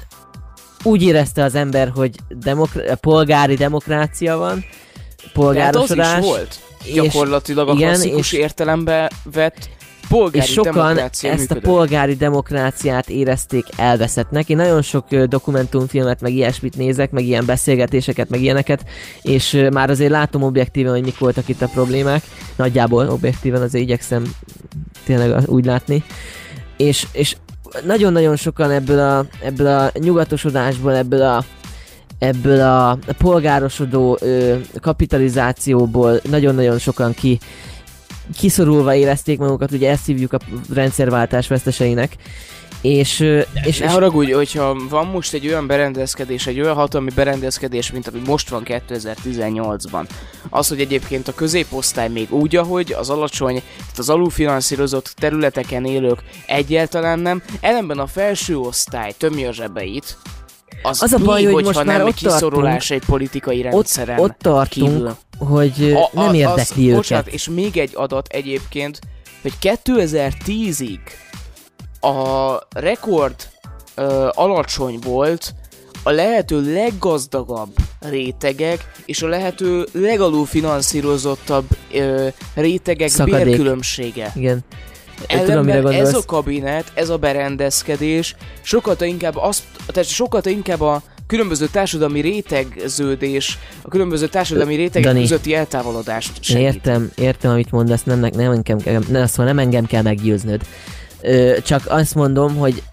úgy érezte az ember, hogy demokr- polgári demokrácia van, De hát az polgárosodás, is volt. és- Gyakorlatilag a igen, klasszikus és- értelembe vett polgári és sokan ezt működött. a polgári demokráciát érezték elveszettnek. Én nagyon sok dokumentumfilmet, meg ilyesmit nézek, meg ilyen beszélgetéseket, meg ilyeneket, és már azért látom objektíven, hogy mik voltak itt a problémák. Nagyjából objektíven azért igyekszem tényleg úgy látni. És, és nagyon-nagyon sokan ebből a, ebből a nyugatosodásból, ebből a ebből a polgárosodó ö, kapitalizációból nagyon-nagyon sokan ki kiszorulva érezték magukat, ugye ezt hívjuk a rendszerváltás veszteseinek, és, ö, és, Ne és haragudj, hogyha van most egy olyan berendezkedés, egy olyan hatalmi berendezkedés, mint ami most van 2018-ban, az, hogy egyébként a középosztály még úgy, ahogy az alacsony, tehát az alulfinanszírozott területeken élők egyáltalán nem, ellenben a felső osztály tömje a zsebeit, az, Az a baj, még, hogy most már nem ott kiszorulás egy politikai ott, rendszeren ott tartunk, kívül. Hogy A- nem érdekli az, őket. Bocsánat, és még egy adat egyébként, hogy 2010-ig a rekord ö, alacsony volt a lehető leggazdagabb rétegek és a lehető legalul finanszírozottabb ö, rétegek Szakadék. bérkülönbsége. Igen. Tudom, mire ez a kabinet, ez a berendezkedés sokkal inkább azt, tehát sokkal inkább a különböző társadalmi rétegződés, a különböző társadalmi rétegek Dani. közötti eltávolodást segít. Értem, értem, amit mondasz, nem, nem, engem, nem, szóval nem engem kell meggyőznöd. Ö, csak azt mondom, hogy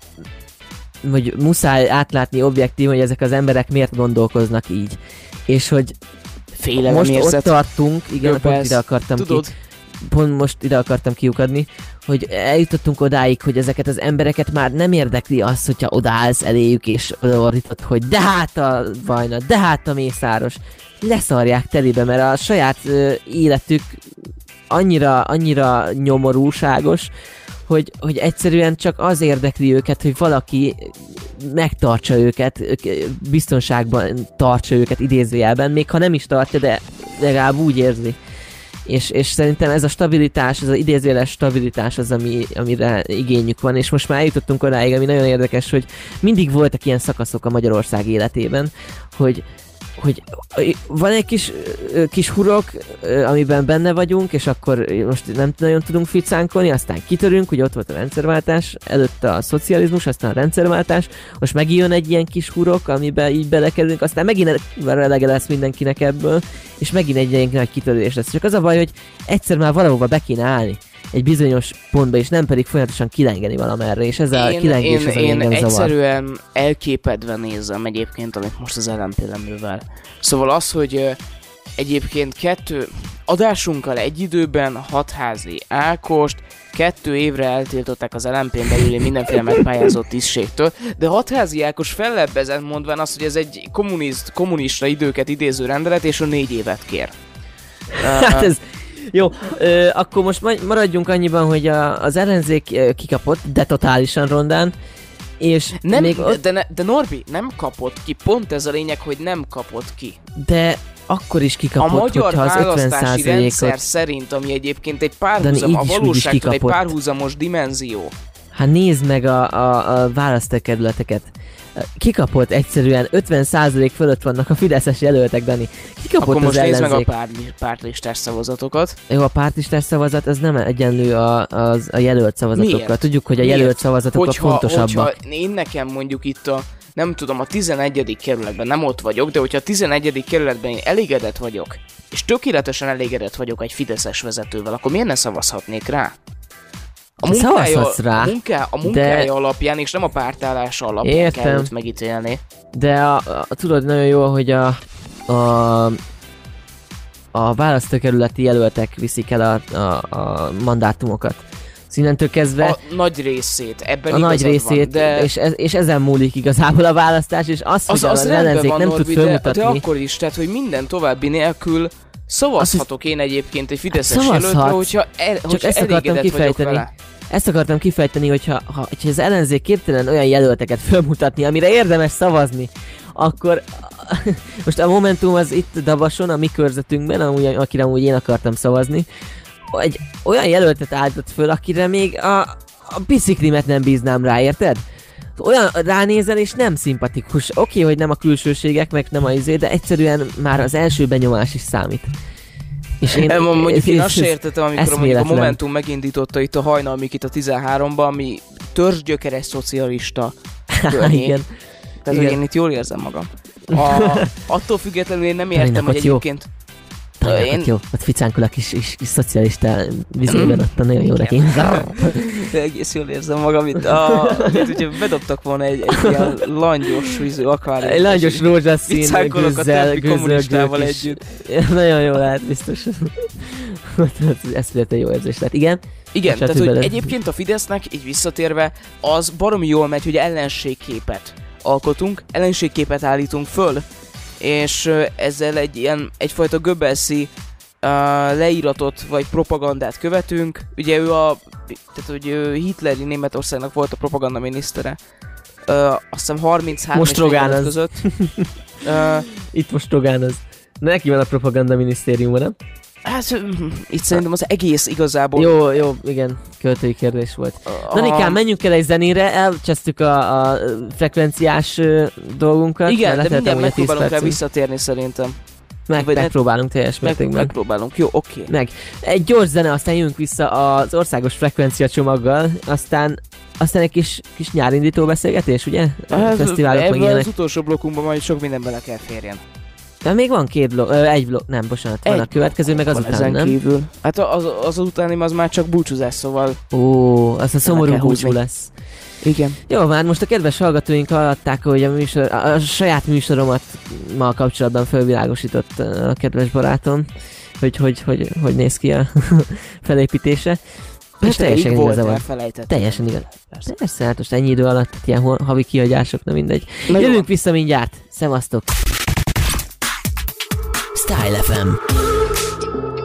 hogy muszáj átlátni objektív, hogy ezek az emberek miért gondolkoznak így. És hogy Félelem most érzet. ott tartunk, igen, pont Göbbels. ide akartam Tudod, ki, pont most ide akartam kiukadni, hogy eljutottunk odáig, hogy ezeket az embereket már nem érdekli az, hogyha odaállsz eléjük és odaordítod, hogy de hát a vajna, de hát a mészáros. Leszarják telibe, mert a saját ö, életük annyira, annyira nyomorúságos, hogy, hogy egyszerűen csak az érdekli őket, hogy valaki megtartsa őket, ők- biztonságban tartsa őket idézőjelben, még ha nem is tartja, de legalább úgy érzi. És, és szerintem ez a stabilitás, ez az idézőjeles stabilitás az, ami, amire igényük van, és most már eljutottunk odáig, ami nagyon érdekes, hogy mindig voltak ilyen szakaszok a Magyarország életében, hogy hogy van egy kis, kis hurok, amiben benne vagyunk, és akkor most nem nagyon tudunk ficánkolni, aztán kitörünk, ugye ott volt a rendszerváltás, előtte a szocializmus, aztán a rendszerváltás, most megint jön egy ilyen kis hurok, amiben így belekerülünk, aztán megint elege lesz mindenkinek ebből, és megint egy ilyen nagy kitörés lesz. Csak az a baj, hogy egyszer már valahova be kéne állni egy bizonyos pontba, és nem pedig folyamatosan kilengeni valamerre, és ez a én, kilengés én, az, én zavar. egyszerűen elképedve nézem egyébként, amit most az LMP leművel. Szóval az, hogy egyébként kettő, adásunkkal egy időben hatházi Ákost kettő évre eltiltották az LMP-n belüli mindenféle megpályázott tisztségtől, de hatházi Ákos fellebbezett mondván azt, hogy ez egy kommunist, kommunista időket idéző rendelet, és a négy évet kér. Hát ez... Jó, ö, akkor most ma- maradjunk annyiban, hogy a, az ellenzék kikapott, de totálisan rondán, és Nem, még ott, de, ne, de Norbi nem kapott ki, pont ez a lényeg, hogy nem kapott ki. de akkor is A kikapott, magyar hogyha az választási rendszer 50%-ot... szerint, ami egyébként egy párhuzam, a valóságtól egy párhuzamos dimenzió. Hát nézd meg a, a, a választókerületeket. Kikapott egyszerűen 50% fölött vannak a fideszes jelöltek, Dani. Kikapott Akkor most az nézd meg a párt, pártlistás szavazatokat. Jó, a pártistás szavazat az nem egyenlő a, az, a jelölt szavazatokkal. Miért? Tudjuk, hogy a Miért? jelölt szavazatok a fontosabbak. Hogyha én nekem mondjuk itt a, nem tudom, a 11. kerületben nem ott vagyok, de hogyha a 11. kerületben én elégedett vagyok, és tökéletesen elégedett vagyok egy fideszes vezetővel, akkor miért ne szavazhatnék rá? A munkája, rá, a, munká, a munkája alapján, és nem a pártállása alapján Értem. kell őt megítélni. De a, a, tudod nagyon jól, hogy a, a, a választókerületi jelöltek viszik el a, a, a mandátumokat. Színentől kezdve A nagy részét, ebben a nagy igazad van, részét, de és, ez, és ezen múlik igazából a választás, és az, az, hogy az az rendben ellenzék nem Norbi, tud de, fölmutatni. de akkor is, tehát, hogy minden további nélkül szavazhatok én egyébként egy fideszes Hát jelöltre, hogyha, el, hogyha ezt akartam elégedett vagyok vele. Ezt akartam kifejteni, hogyha ha, hogyha az ellenzék képtelen olyan jelölteket fölmutatni, amire érdemes szavazni, akkor [LAUGHS] most a Momentum az itt Davason, a mi körzetünkben, amúgy, akire amúgy én akartam szavazni, egy olyan jelöltet állított föl, akire még a, a biciklimet nem bíznám rá, érted? Olyan ránézel és nem szimpatikus. Oké, okay, hogy nem a külsőségek, meg nem a izé, de egyszerűen már az első benyomás is számít. És Én, én, mondjuk én azt értettem, amikor mondjuk a. Momentum megindította itt a hajnalmikit a 13-ban, ami törzsgyökeres szocialista [LAUGHS] környék. Igen. Tehát, hogy Igen. én itt jól érzem magam. A, [LAUGHS] attól függetlenül én nem értem, Talinak hogy ott jó. Egyébként... Tényleg, Én- jó, ott ficánkol a kis, kis, kis szocialista vizében, ott a nagyon jó neki. Egész jól érzem magam itt. A, mint hogyha bedobtak volna egy, egy ilyen langyos vízű akvárium. Egy langyos rózsaszín gőzzel, kommunistával gők is. együtt. [LAUGHS] Nagyon jó lehet, biztos. [LAUGHS] Ez például jó érzés lehet. Igen? Igen, tehát hát, hogy hogy egyébként a Fidesznek, így visszatérve, az baromi jól megy, hogy ellenségképet alkotunk, ellenségképet állítunk föl, és ezzel egy ilyen, egyfajta göbbelszi uh, leíratot vagy propagandát követünk. Ugye ő a, tehát hogy ő Hitleri Németországnak volt a propaganda minisztere. Uh, azt hiszem 33 Most és 45 Rogán között. [LAUGHS] Uh, Itt most Rogán az. Neki van a propaganda minisztériuma, nem? Hát itt szerintem az egész igazából Jó, jó, igen, költői kérdés volt. a- Danikám, menjünk el egy zenére, elcsesztük a, a frekvenciás dolgunkat. Igen, de mindjárt ugye 10 megpróbálunk rá visszatérni szerintem. Meg, vagy megpróbálunk teljes Meg, mértékben. megpróbálunk. Jó, oké. Meg. Egy gyors zene, aztán jövünk vissza az országos frekvencia csomaggal, aztán aztán egy kis, kis nyárindító beszélgetés, ugye? A Hát, fesztiválok meg ilyenek. az utolsó blokkunkban majd sok minden bele kell férjen. De még van két blokk, egy blokk, nem, bocsánat, van Egy a következő, meg azután, ezen nem? kívül. Hát az, az, az utáni az már csak búcsúzás, szóval Ó, az a szomorú búcsú lesz. igen. Jó, már most a kedves hallgatóink hallották, hogy a, műsor, a, a saját műsoromat ma kapcsolatban felvilágosított a kedves barátom, hogy hogy, hogy, hogy néz ki a [LAUGHS] felépítése. És teljesen igaza van. Teljesen igaz. Persze. Persze, hát most ennyi idő alatt ilyen havi kihagyások, nem mindegy. Na jó. Jövünk vissza mindjárt. Szevasztok! Style FM.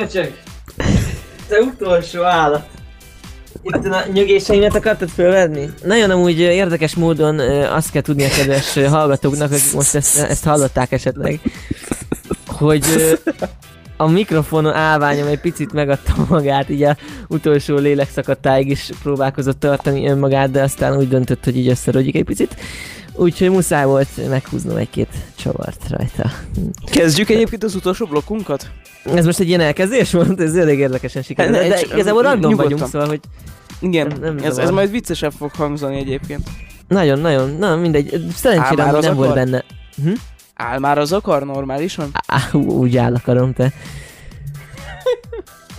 Köcsög! Te utolsó állat! Itt a nyögéseimet akartad fölvenni? Nagyon amúgy érdekes módon azt kell tudni a kedves hallgatóknak, akik most ezt, ezt hallották esetleg, hogy a mikrofonon állványom egy picit megadta magát, így a utolsó lélekszakadtáig is próbálkozott tartani önmagát, de aztán úgy döntött, hogy így összerodjik egy picit. Úgyhogy muszáj volt meghúznom egy-két csavart rajta. Kezdjük egyébként az utolsó blokkunkat? Ez most egy ilyen elkezdés volt? Ez elég érdekesen sikerült. Ne, De, de igazából random vagyunk, szóval, hogy Igen, Nem- nem ez, ez majd viccesebb fog hangzani egyébként. nagyon-nagyon, na mindegy. Szerencsére nem volt akar? benne. Hm? Áll már az akar normálisan? Á, úgy áll akarom te.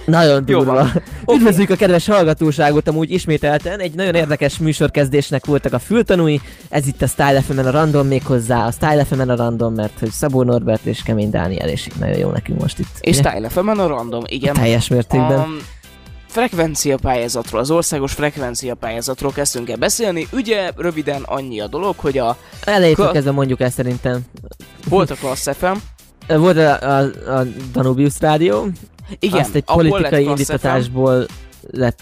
Nagyon durva. [LAUGHS] Üdvözlük a kedves hallgatóságot amúgy ismételten. Egy nagyon érdekes műsorkezdésnek voltak a fültanúi. Ez itt a Style fm a random méghozzá. A Style fm a random, mert hogy Szabó Norbert és Kemény Dániel, és így nagyon jó nekünk most itt. És ugye? Style fm a random, igen. Teljes mértékben. A frekvencia pályázatról, az országos frekvencia pályázatról kezdtünk el beszélni. Ugye röviden annyi a dolog, hogy a Elejétől Ka- kezdve mondjuk el szerintem. volt a Klassz FM, Volt a, a, a Danubius Rádió, igen, azt egy politikai indítatásból lett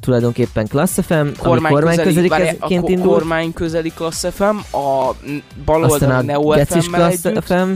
tulajdonképpen Klassz FM, ami kormány közeli, kormányközeli várjál, a indult. kormány közeli Klassz FM, a baloldali a Neo FM-mel együtt. FM.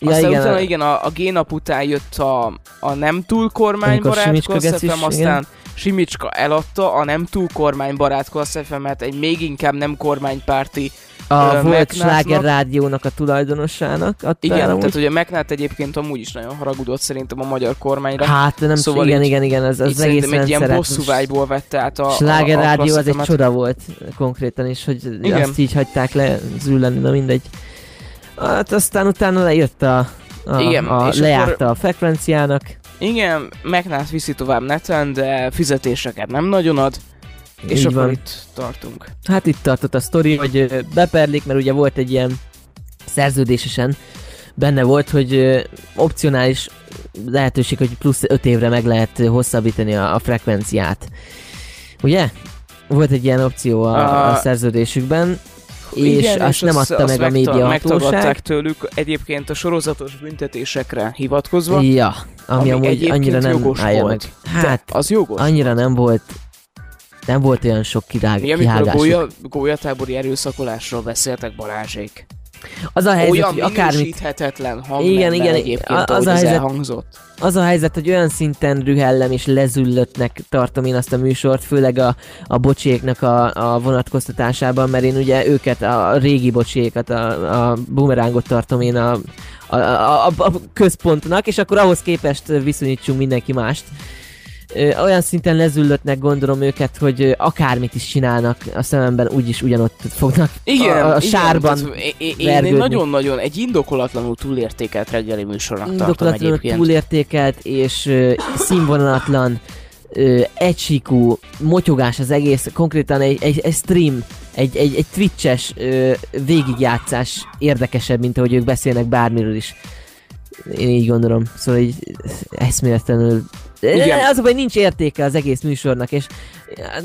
Ja, aztán igen, utána a- igen, a, a G-nap után jött a, a nem túl kormánybarát Gecis, FM, igen. aztán Simicska eladta a nem túl kormánybarát Klassz FM-et egy még inkább nem kormánypárti a ö, volt. Sláger rádiónak a tulajdonosának adta Igen, el tehát ugye Magnát egyébként amúgy is nagyon haragudott szerintem a magyar kormányra. Hát nem Szóval igen, így- igen, igen, az, így az egész egy ilyen bosszúvágyból vette át a, Sláger a, a rádió az egy csoda volt konkrétan is, hogy Igen. azt így hagyták le zülleni, de mindegy. Hát aztán utána lejött a, a, Igen, a és lejárta akkor- a frekvenciának. Igen, Magnát viszi tovább neten, de fizetéseket nem nagyon ad. És Így akkor van. itt tartunk. Hát itt tartott a sztori, hogy beperlik, mert ugye volt egy ilyen szerződésesen benne volt, hogy opcionális lehetőség, hogy plusz 5 évre meg lehet hosszabbítani a, a frekvenciát. Ugye? Volt egy ilyen opció a, a A- szerződésükben, és azt nem adta meg a média. Megtagadták tőlük egyébként a sorozatos büntetésekre hivatkozva. Ja, ami, Ami amúgy annyira nem jogos állja volt. meg. Hát, De az jogos. annyira nem volt nem volt olyan sok kirág, Mi, amikor a kihágásuk. gólya, gólyatábori erőszakolásról beszéltek Balázsék. Az a helyzet, Olyan hogy akármit Igen, igen, egyébként, a- az a helyzet- elhangzott. az a helyzet, hogy olyan szinten rühellem és lezüllöttnek tartom én azt a műsort, főleg a, a bocsiéknak a, a vonatkoztatásában, mert én ugye őket, a, a régi bocsiékat, a, a bumerángot tartom én a, a, a, a, a központnak, és akkor ahhoz képest viszonyítsunk mindenki mást. Olyan szinten lezüllöttnek gondolom őket, hogy akármit is csinálnak, a szememben úgyis ugyanott fognak Igen, a, a igen, sárban tehát én- én, én nagyon-nagyon egy indokolatlanul túlértékelt reggeli műsornak indokolatlanul egyébként. túlértékelt és ö, színvonalatlan, ö, egysíkú motyogás az egész, konkrétan egy, egy, egy stream, egy, egy, egy twitches ö, végigjátszás érdekesebb, mint ahogy ők beszélnek bármiről is. Én így gondolom. Szóval így eszméletlenül Igen. Az a baj, nincs értéke az egész műsornak, és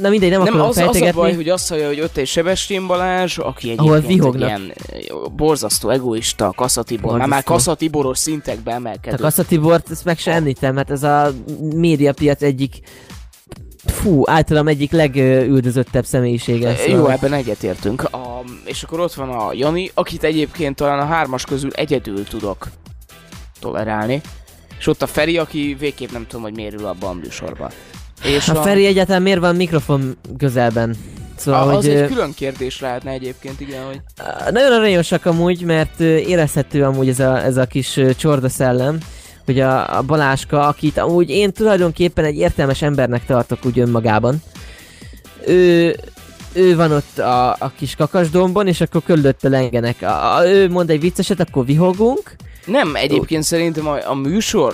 na mindegy, nem, Nem, akarom az, az a fejtegetni. baj, hogy azt hallja, hogy ott egy Sebestyén Balázs, aki egy ilyen borzasztó egoista, Kaszatibor, már, már. Kaszatiboros szintekbe A emelkedő. Kassa Tibort, ezt meg se említem, mert ez a médiapiac egyik fú, általam egyik legüldözöttebb személyisége. Ö, Jó, ebben egyetértünk. A, és akkor ott van a Jani, akit egyébként talán a hármas közül egyedül tudok tolerálni. És ott a Feri, aki végképp nem tudom, hogy miért ül abban a műsorban. És A Feri egyáltalán miért van mikrofon közelben? Szóval, a, az hogy, egy külön kérdés lehetne egyébként, igen, hogy Nagyon aranyosak amúgy, mert érezhető amúgy ez a, ez a kis csorda szellem, hogy a, a Baláska, akit amúgy én tulajdonképpen egy értelmes embernek tartok úgy önmagában. Ő, ő van ott a, a kis kakasdombon, és akkor körülötte lengenek. A, a, ő mond egy vicceset, akkor vihogunk. Nem, egyébként szerintem a, a műsor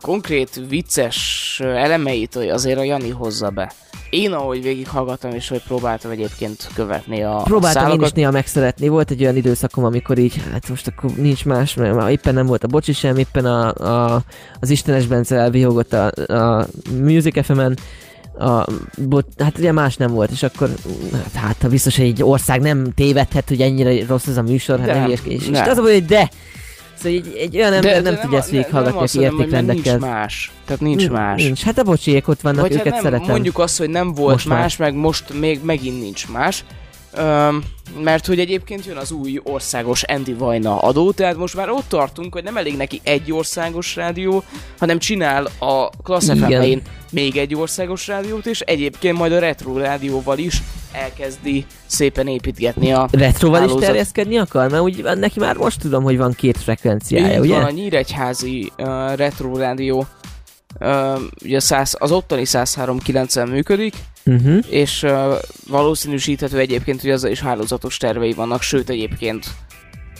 konkrét vicces elemeit azért a Jani hozza be. Én ahogy végighallgattam és hogy próbáltam egyébként követni a Próbáltam én is néha megszeretni. Volt egy olyan időszakom, amikor így, hát most akkor nincs más, mert már éppen nem volt a bocsi sem, éppen a, a, az Istenes Bence elvihogott a, a Music FM-en, a, bot, hát ugye más nem volt, és akkor hát, hát ha biztos, hogy egy ország nem tévedhet, hogy ennyire rossz ez a műsor, hát nem ilyesmi. És, és nem. az a hogy de! Szóval egy, egy olyan ember nem, tudja ezt végighallgatni, aki értékrendekkel. Nincs más. Tehát nincs más. Nincs. Hát a bocsiék ott vannak, Vagy őket hát nem, szeretem. mondjuk azt, hogy nem volt Most már. más, meg most még megint nincs más. Öm, mert hogy egyébként jön az új országos Andy Vajna adó, tehát most már ott tartunk, hogy nem elég neki egy országos rádió, hanem csinál a Igen. fm még egy országos rádiót, és egyébként majd a Retro rádióval is elkezdi szépen építgetni a Retroval is hálózat. terjeszkedni akar? Mert úgy neki már most tudom, hogy van két frekvenciája, Így ugye? van, a Nyíregyházi uh, Retro rádió, uh, ugye a 100, az ottani 103.9-en működik, Uh-huh. és uh, valószínűsíthető egyébként, hogy azzal is hálózatos tervei vannak, sőt egyébként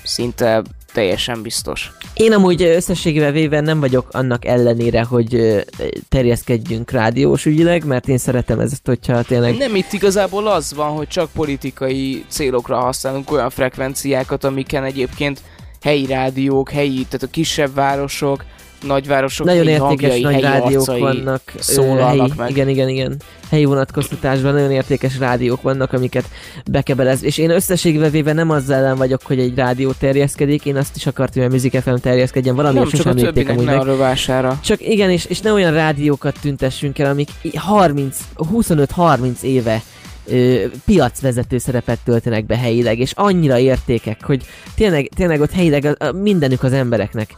szinte teljesen biztos. Én amúgy összességével véve nem vagyok annak ellenére, hogy terjeszkedjünk rádiós ügyileg, mert én szeretem ezt, hogyha tényleg... Nem itt igazából az van, hogy csak politikai célokra használunk olyan frekvenciákat, amiken egyébként helyi rádiók, helyi, tehát a kisebb városok, nagyvárosok Nagyon helyi értékes hangjai, nagy helyi rádiók vannak. szólalnak helyi, meg. Igen, igen, igen. Helyi vonatkoztatásban nagyon értékes rádiók vannak, amiket bekebelez. És én összességével véve nem azzal ellen vagyok, hogy egy rádió terjeszkedik, én azt is akartam, hogy a Music FM terjeszkedjen, valami Nem csak a többinek ne a rovására. Csak igen, és, és ne olyan rádiókat tüntessünk el, amik i- 30, 25-30 éve ö, piacvezető szerepet töltenek be helyileg, és annyira értékek, hogy tényleg, tényleg ott helyileg a, a mindenük az embereknek.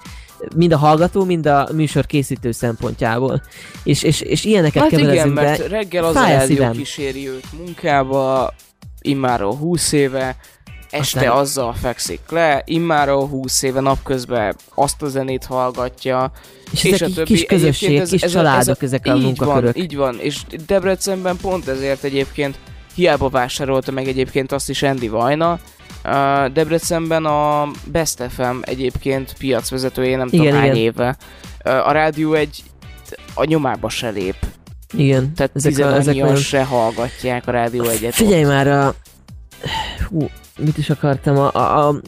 Mind a hallgató, mind a műsor készítő szempontjából. És, és, és ilyeneket Hát igen, mert be. reggel az a a rádió kíséri őt munkába, immáról 20 éve, este Aztán- azzal fekszik le, immáról 20 éve napközben azt a zenét hallgatja, És, és ezek a többi. kis közösség, Egyébként kis családok, ezek a így munkakörök. Van, így van, és Debrecenben pont ezért egyébként hiába vásárolta meg egyébként azt is Andy Vajna, Uh, Debrecenben a Best FM egyébként piacvezetője, nem tudom Igen, hány igen. éve. Uh, a rádió egy a nyomába se lép. Igen, Tehát ezek, a, ezek se hallgatják a rádió egyet. Figyelj már a... Hú, mit is akartam? A, a,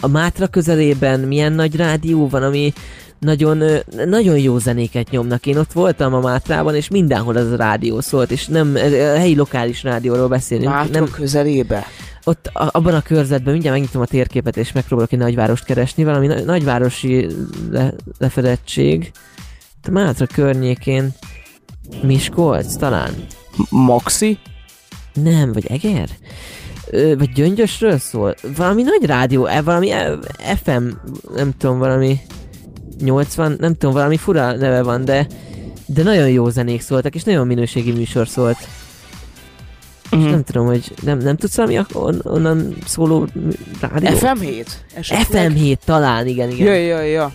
a, Mátra közelében milyen nagy rádió van, ami nagyon, nagyon jó zenéket nyomnak. Én ott voltam a Mátrában, és mindenhol az a rádió szólt, és nem a helyi lokális rádióról beszélünk. Mátra nem, közelébe. Ott a, abban a körzetben, mindjárt megnyitom a térképet, és megpróbálok egy nagyvárost keresni, valami na- nagyvárosi le, lefedettség. Mátra környékén Miskolc talán? Maxi? Nem, vagy Eger? Ö, vagy Gyöngyösről szól? Valami nagy rádió, e, valami e, FM, nem tudom, valami 80, nem tudom, valami fura neve van, de de nagyon jó zenék szóltak, és nagyon minőségi műsor szólt. Mhm. nem tudom, hogy nem, nem tudsz valami on, onnan szóló rádió? FM7? Esetleg? FM7 talán, igen, igen. Ja, ja, ja.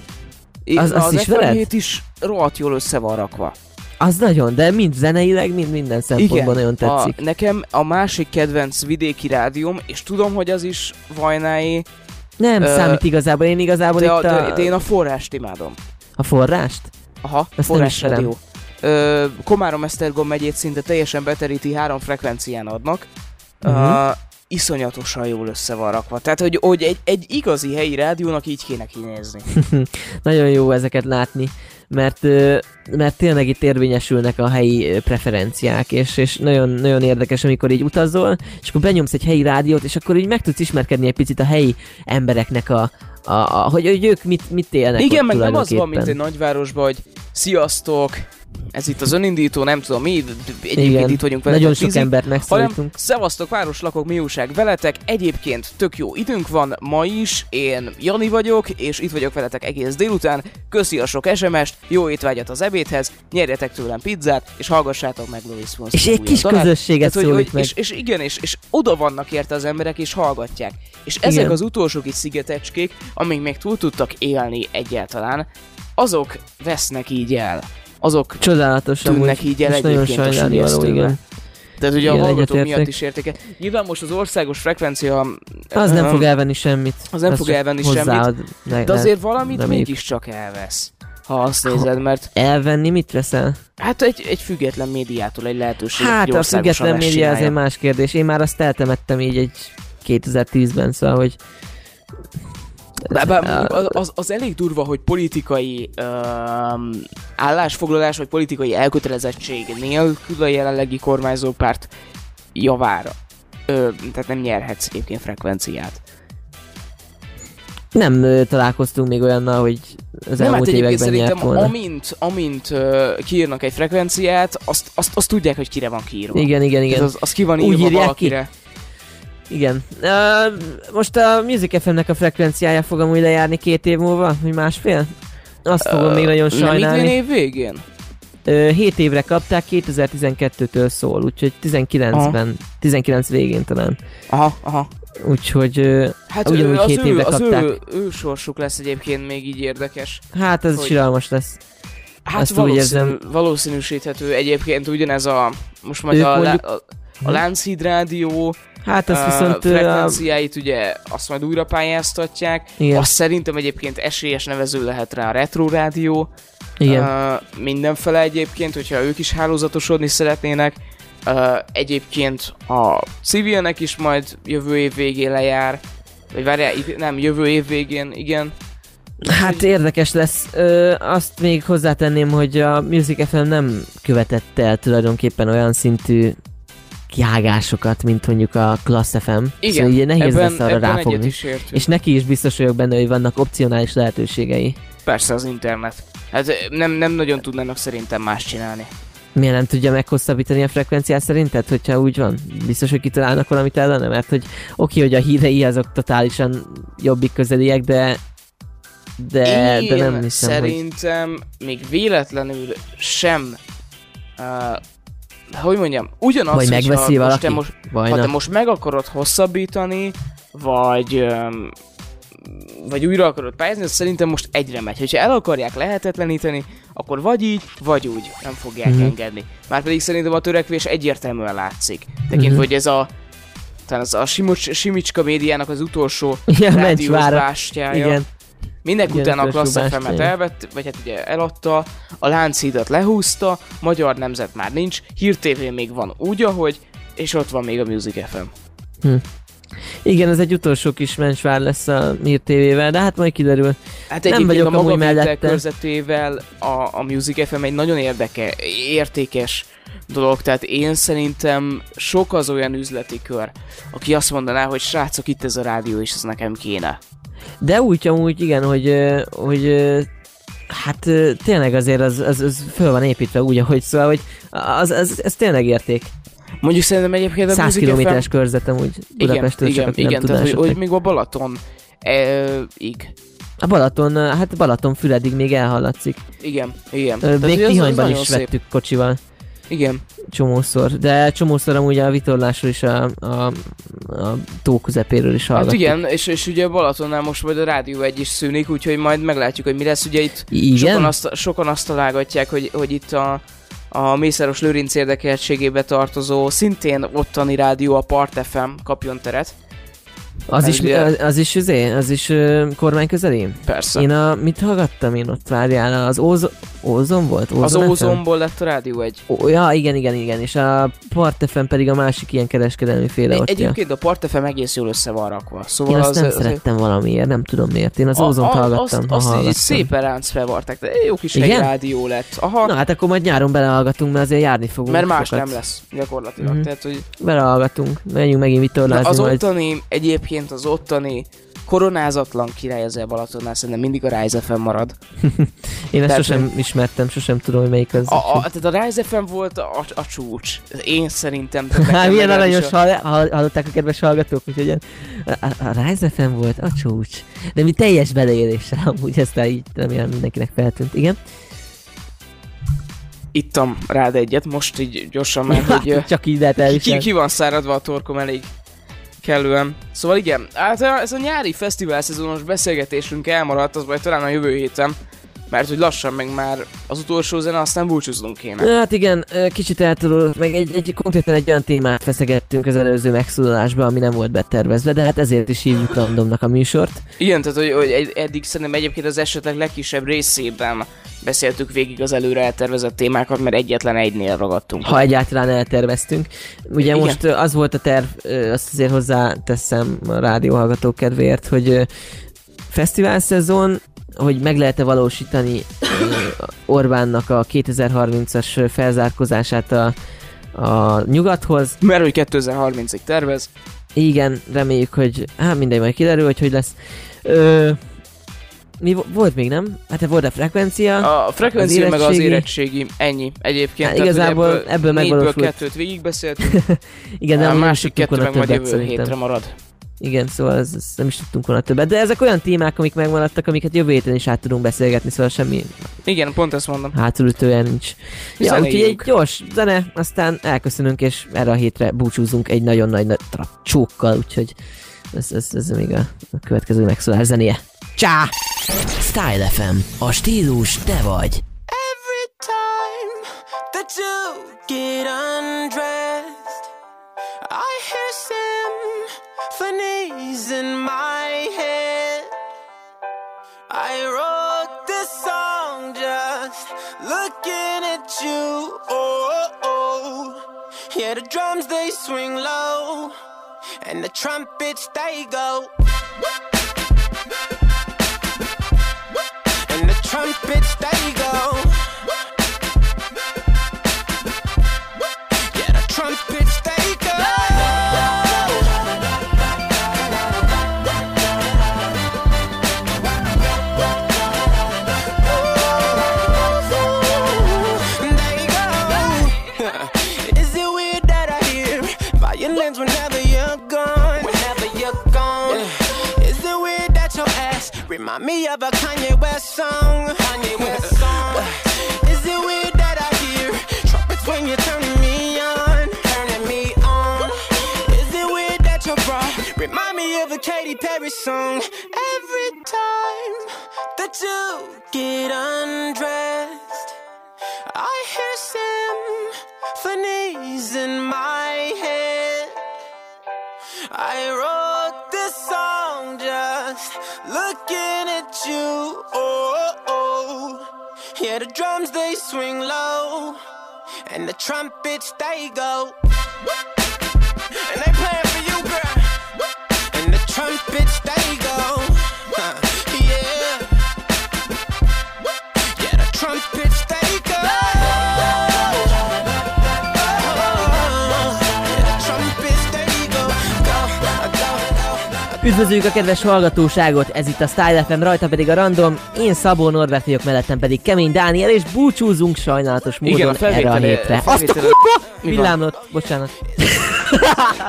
I- Az- azt az ismered? FM7 is rohadt jól össze van rakva. Az nagyon, de mind zeneileg, mind minden szempontból nagyon tetszik. A, nekem a másik kedvenc vidéki rádióm, és tudom, hogy az is Vajnái, Nem Ö, számít igazából, én igazából de, itt a, a, de, de én a forrást imádom. a forrást? Aha, nem forrás rádió. Komárom-Esztergom megyét szinte teljesen beteríti, három frekvencián adnak. Mhm. Uh, iszonyatosan jól össze van rakva. Tehát, hogy, hogy egy, egy igazi helyi rádiónak így kéne kinézni. [LAUGHS] Nagyon jó ezeket látni, mert, mert tényleg itt érvényesülnek a helyi preferenciák, és, és nagyon, nagyon érdekes, amikor így utazol, és akkor benyomsz egy helyi rádiót, és akkor így meg tudsz ismerkedni egy picit a helyi embereknek a, a, a hogy, hogy ők mit, mit élnek Igen, meg nem az van, mint egy nagyvárosban, hogy sziasztok, ez itt az önindító, nem tudom mi, egyébként Igen, itt vagyunk nagyon veletek sok tízig, embert megszólítunk. szevasztok, városlakok, mi újság veletek, egyébként tök jó időnk van ma is, én Jani vagyok, és itt vagyok veletek egész délután, köszi a sok SMS-t, jó étvágyat az ebédhez, nyerjetek tőlem pizzát, és hallgassátok meg Louis Fonsi És egy kis közösséget hogy, szólít hogy, meg. és, és igen, és, és oda vannak érte az emberek, és hallgatják. És ezek Igen. az utolsó kis szigetecskék, amíg még túl tudtak élni egyáltalán, azok vesznek így el. Azok Csodálatos tűnnek így el egyébként a sajnálni való, sülyeztőbe. igen. Tehát ugye a Igen, hallgatók egyetértek. miatt is értéke. Nyilván most az országos frekvencia... Az nem fog elvenni semmit. Az nem fog elvenni semmit, Ne, de azért valamit mégiscsak elvesz. Ha azt nézed, mert Elvenni mit veszel? hát egy, egy független médiától egy lehetőség. Hát a független média az egy más kérdés. Én már azt eltemettem így egy 2010-ben, szóval, hogy Bár, bár az, az elég durva, hogy politikai um, állásfoglalás vagy politikai elkötelezettség nélkül a jelenlegi kormányzó párt javára. Ö, tehát nem nyerhetsz egyébként frekvenciát. nem ö, találkoztunk még olyannal, hogy az Nem, hát elmúlt egyébként években nyert volna. amint, amint uh, kiírnak egy frekvenciát, azt, azt, azt tudják, hogy kire van kiírva. Igen, igen, igen. Tehát Az, az ki van Úgy írva írják valakire. Igen. Uh, most a Music FM-nek a frekvenciája fog amúgy lejárni két év múlva, vagy másfél? Azt fogom még nagyon Nem sajnálni. év végén? Ö, 7 évre kapták, 2012-től szól, úgyhogy 19-ben, 19 végén talán. Aha, aha. Úgyhogy Hát Ugyanúgy ő, az, hét ő, évre az kapták. ő, ő, sorsuk lesz egyébként még így érdekes. hát ez Hogy- siralmas lesz. Hát Azt úgy valószínű, érzem. valószínűsíthető egyébként ugyanez a, most majd Ők a, mondjuk- a, a Lánchíd Rádió Hát uh, viszont a, frekvenciáit ugye azt majd újra pályáztatják. igen, Azt szerintem egyébként esélyes nevező lehet rá a Retro Rádió. igen. Uh, mindenfele egyébként, hogyha ők is hálózatosodni szeretnének. Uh, egyébként a civilnek is majd jövő év végén lejár. Vagy várjál, nem, jövő év végén, igen. Hát érdekes lesz. Ö, azt még hozzátenném, hogy a Music FM nem követett el tulajdonképpen olyan szintű kiágásokat, mint mondjuk a Class FM. Igen, szóval így nehéz ebben, lesz arra ebben ráfogni. is értünk. És neki is biztos vagyok benne, hogy vannak opcionális lehetőségei. Persze az internet. Hát nem, nem nagyon tudnának szerintem más csinálni. Miért nem tudja meghosszabbítani a frekvenciát szerinted, hogyha úgy van? Biztos, hogy kitalálnak valamit ellene? Mert hogy oké, hogy a hírei azok totálisan jobbik közeliek, de de, Én de nem hiszem, hogy... szerintem még véletlenül sem uh, hogy mondjam, ugyanaz, Vagy megveszi most valaki? te most, Vagy ha te most meg akarod hosszabbítani, vagy vagy újra akarod pályázni, az szerintem most egyre megy. Hogyha el akarják lehetetleníteni, akkor vagy így, vagy úgy nem fogják Mhm. engedni. Márpedig szerintem a törekvés egyértelműen látszik. Tekintve, Mhm. hogy ez a talán az a Simocs, Simicska médiának az utolsó Mencsvára. bástyája. Igen. Mindenek Igen, után a Klassz. FM-et elvett, vagy hát ugye eladta, a Lánchídat lehúzta, Magyar Nemzet már nincs, Hír TV még van úgy, ahogy, és ott van még a Music FM. Igen, ez egy utolsó kis mencsvár lesz a Mir TV-vel, de hát majd kiderül. Hát Nem vagyok a maga mellette. körzetével a, a Music FM egy nagyon érdeke, értékes dolog, tehát én szerintem sok az olyan üzleti kör, aki azt mondaná, hogy srácok, itt ez a rádió, és ez nekem kéne. De úgy amúgy igen, hogy, hogy hát tényleg azért az, az, az föl van építve úgy, ahogy szóval, hogy az, az, ez tényleg érték. Mondjuk szerintem egyébként a 100 Music FM... kilométeres körzetem úgy Budapestről igen, csak igen, igen, tehát hogy, még a Balaton e, ig. A Balaton, hát Balaton Füredig még elhallatszik. Igen, igen. Ö, Még Tihanyban is szép. vettük kocsival Igen. csomószor, de csomószor amúgy a vitorlásról is a, a, a tó közepéről is Hát hallgattuk. igen, és, és ugye Balatonnál most majd a Rádió egy is szűnik, úgyhogy majd meglátjuk, hogy mi lesz. Ugye itt Igen? sokan azt, sokan azt találgatják, hogy, hogy itt a, a Mészáros Lőrinc érdekeltségébe tartozó, szintén ottani rádió, a Part FM kapjon teret. Az is, az, az is, üzé, az is ö, kormány közeli? Persze. Én a, mit hallgattam én ott, várjál, az Óz, Ózon volt? Az FM? Ózonból lett a Rádió egy. Ó, ja, igen, igen, igen, és a Part FM pedig a másik ilyen kereskedelmi féle ott. Egyébként a Part FM egész jól össze van rakva. Szóval Én azt az, nem az, szerettem valamiért, nem tudom miért. Én az a- Ózont hallgattam, azt, azt hallgattam. szépen ránc felvarták, de jó kis Igen? helyi rádió lett. Aha, Na hát akkor majd nyáron belehallgatunk, mert azért járni fogunk. mert más sokat. nem lesz gyakorlatilag. Mhm. Tehát, hogy Belehallgatunk, menjünk megint vitorlázni az ottani, egyébként az ottani koronázatlan király ezzel Balatonnál szerintem mindig a Rise FM marad. [LAUGHS] Én ezt Tehát, sosem ismertem, sosem tudom, hogy melyik az. A, a, tehát a Rise FM volt a, a csúcs. Én szerintem. [LAUGHS] Hát milyen aranyos, a- hall, hall, hallották a kedves hallgatók, úgyhogy ilyen- a, a, a Rise FM volt a csúcs. De mi teljes beleéléssel, amúgy ezt így remélem mindenkinek feltűnt. Igen? Ittam rád egyet, most így gyorsan, mert hogy Csak így lehet ki, ki van száradva a torkom elég kellően. Szóval igen, hát ez a nyári fesztivál szezonos beszélgetésünk elmaradt, az majd talán a jövő héten, mert hogy lassan meg már az utolsó zene, aztán búcsúznunk kéne. Hát igen, kicsit eltudott, meg egy, egy, konkrétan egy olyan témát feszegettünk az előző megszólalásban, ami nem volt betervezve, de hát ezért is hívjuk randomnak a műsort. Igen, tehát hogy, hogy eddig szerintem egyébként az esetek legkisebb részében beszéltük végig az előre eltervezett témákat, mert egyetlen egynél ragadtunk. Ha egyáltalán elterveztünk. Ugye Igen. most az volt a terv, azt azért hozzáteszem a rádióhallgatók kedvéért, hogy fesztivál szezon, hogy meg lehet-e valósítani Orbánnak a 2030-as felzárkozását a, a nyugathoz. Mert hogy 2030-ig tervez. Igen, reméljük, hogy hát mindegy, majd kiderül, hogy hogy lesz. Ö, mi vo- volt még, nem? Hát volt a frekvencia. A frekvencia meg az érettségi. ennyi egyébként. Hát igazából ebből négyből megvalósult. kettőt végigbeszéltünk, [LAUGHS] Igen, de a másik kettő meg majd jövő szerintem. hétre marad. Igen, szóval ez, ez nem is tudtunk volna többet. De ezek olyan témák, amik megmaradtak, amiket jövő héten is át tudunk beszélgetni, szóval semmi Igen, pont ezt mondom. hátulütője nincs. Ja, úgyhogy egy gyors zene, aztán elköszönünk, és erre a hétre búcsúzunk egy nagyon nagy, nagy tra- csókkal, úgyhogy ez, ez, ez még a, a következő megszólás zenéje. Csá! Style FM. A stílus te vagy. Every time that you get undressed, I hear symphonies in my head. I wrote this song just looking at you. Oh, oh. yeah, the drums they swing low, and the trumpets they go. Trumpets they go. Yeah, the trumpets remind me of a Kanye West song? Kanye West song. Is it weird that I hear trumpets when you're turning me on? Turning me on. Is it weird that your bra remind me of a Katy Perry song? Every time that you get undressed, I hear symphonies in my head. I wrote this song just looking you. Oh, oh. yeah, the drums they swing low, and the trumpets they go. And they playing for you, girl. And the trumpets they go. Üdvözöljük a kedves hallgatóságot, ez itt a Style FM, rajta pedig a Random, én Szabó Norbert vagyok, mellettem pedig Kemény Dániel, és búcsúzunk sajnálatos módon Igen, a erre a hétre. Azt a? Villámlott, bocsánat.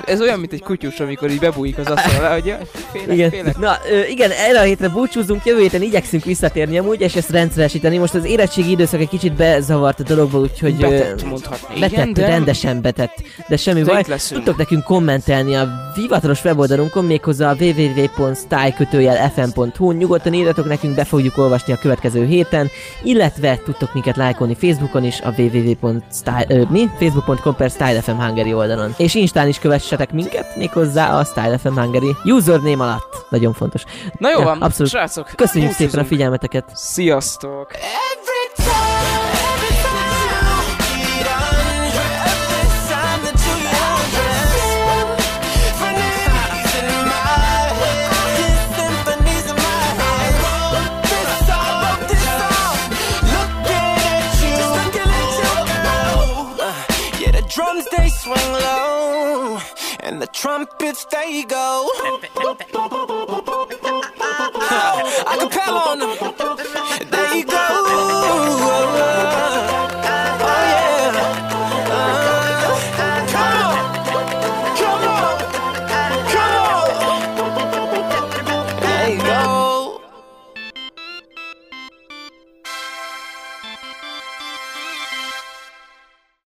Ez olyan, mint egy kutyus, amikor így bebújik az asztalra, hogy félek, Igen. félek. Na, ö, igen, erre a hétre búcsúzunk, jövő héten igyekszünk visszatérni amúgy, és ezt rendszeresíteni. Most az érettségi időszak egy kicsit bezavart a dologba, úgyhogy... Betett mondhatni. Betett, Igen, de rendesen betett, de semmi baj. Tudtok nekünk kommentelni a hivatalos weboldalunkon, méghozzá a www.style-fm.hu. Nyugodtan írjatok nekünk, be fogjuk olvasni a következő héten, illetve tudtok minket lájkolni Facebookon is, a www.style, ö, mi? facebook.com per StyleFM Hungary oldalon. És Instán is kövessetek minket, méghozzá a Style FM Hungary username alatt. Nagyon fontos. Na jó ja, van, abszolút. srácok. Köszönjük búcsúzunk. szépen a figyelmeteket. Sziasztok! Every time. swing trumpets they go. [LAUGHS] I can on them.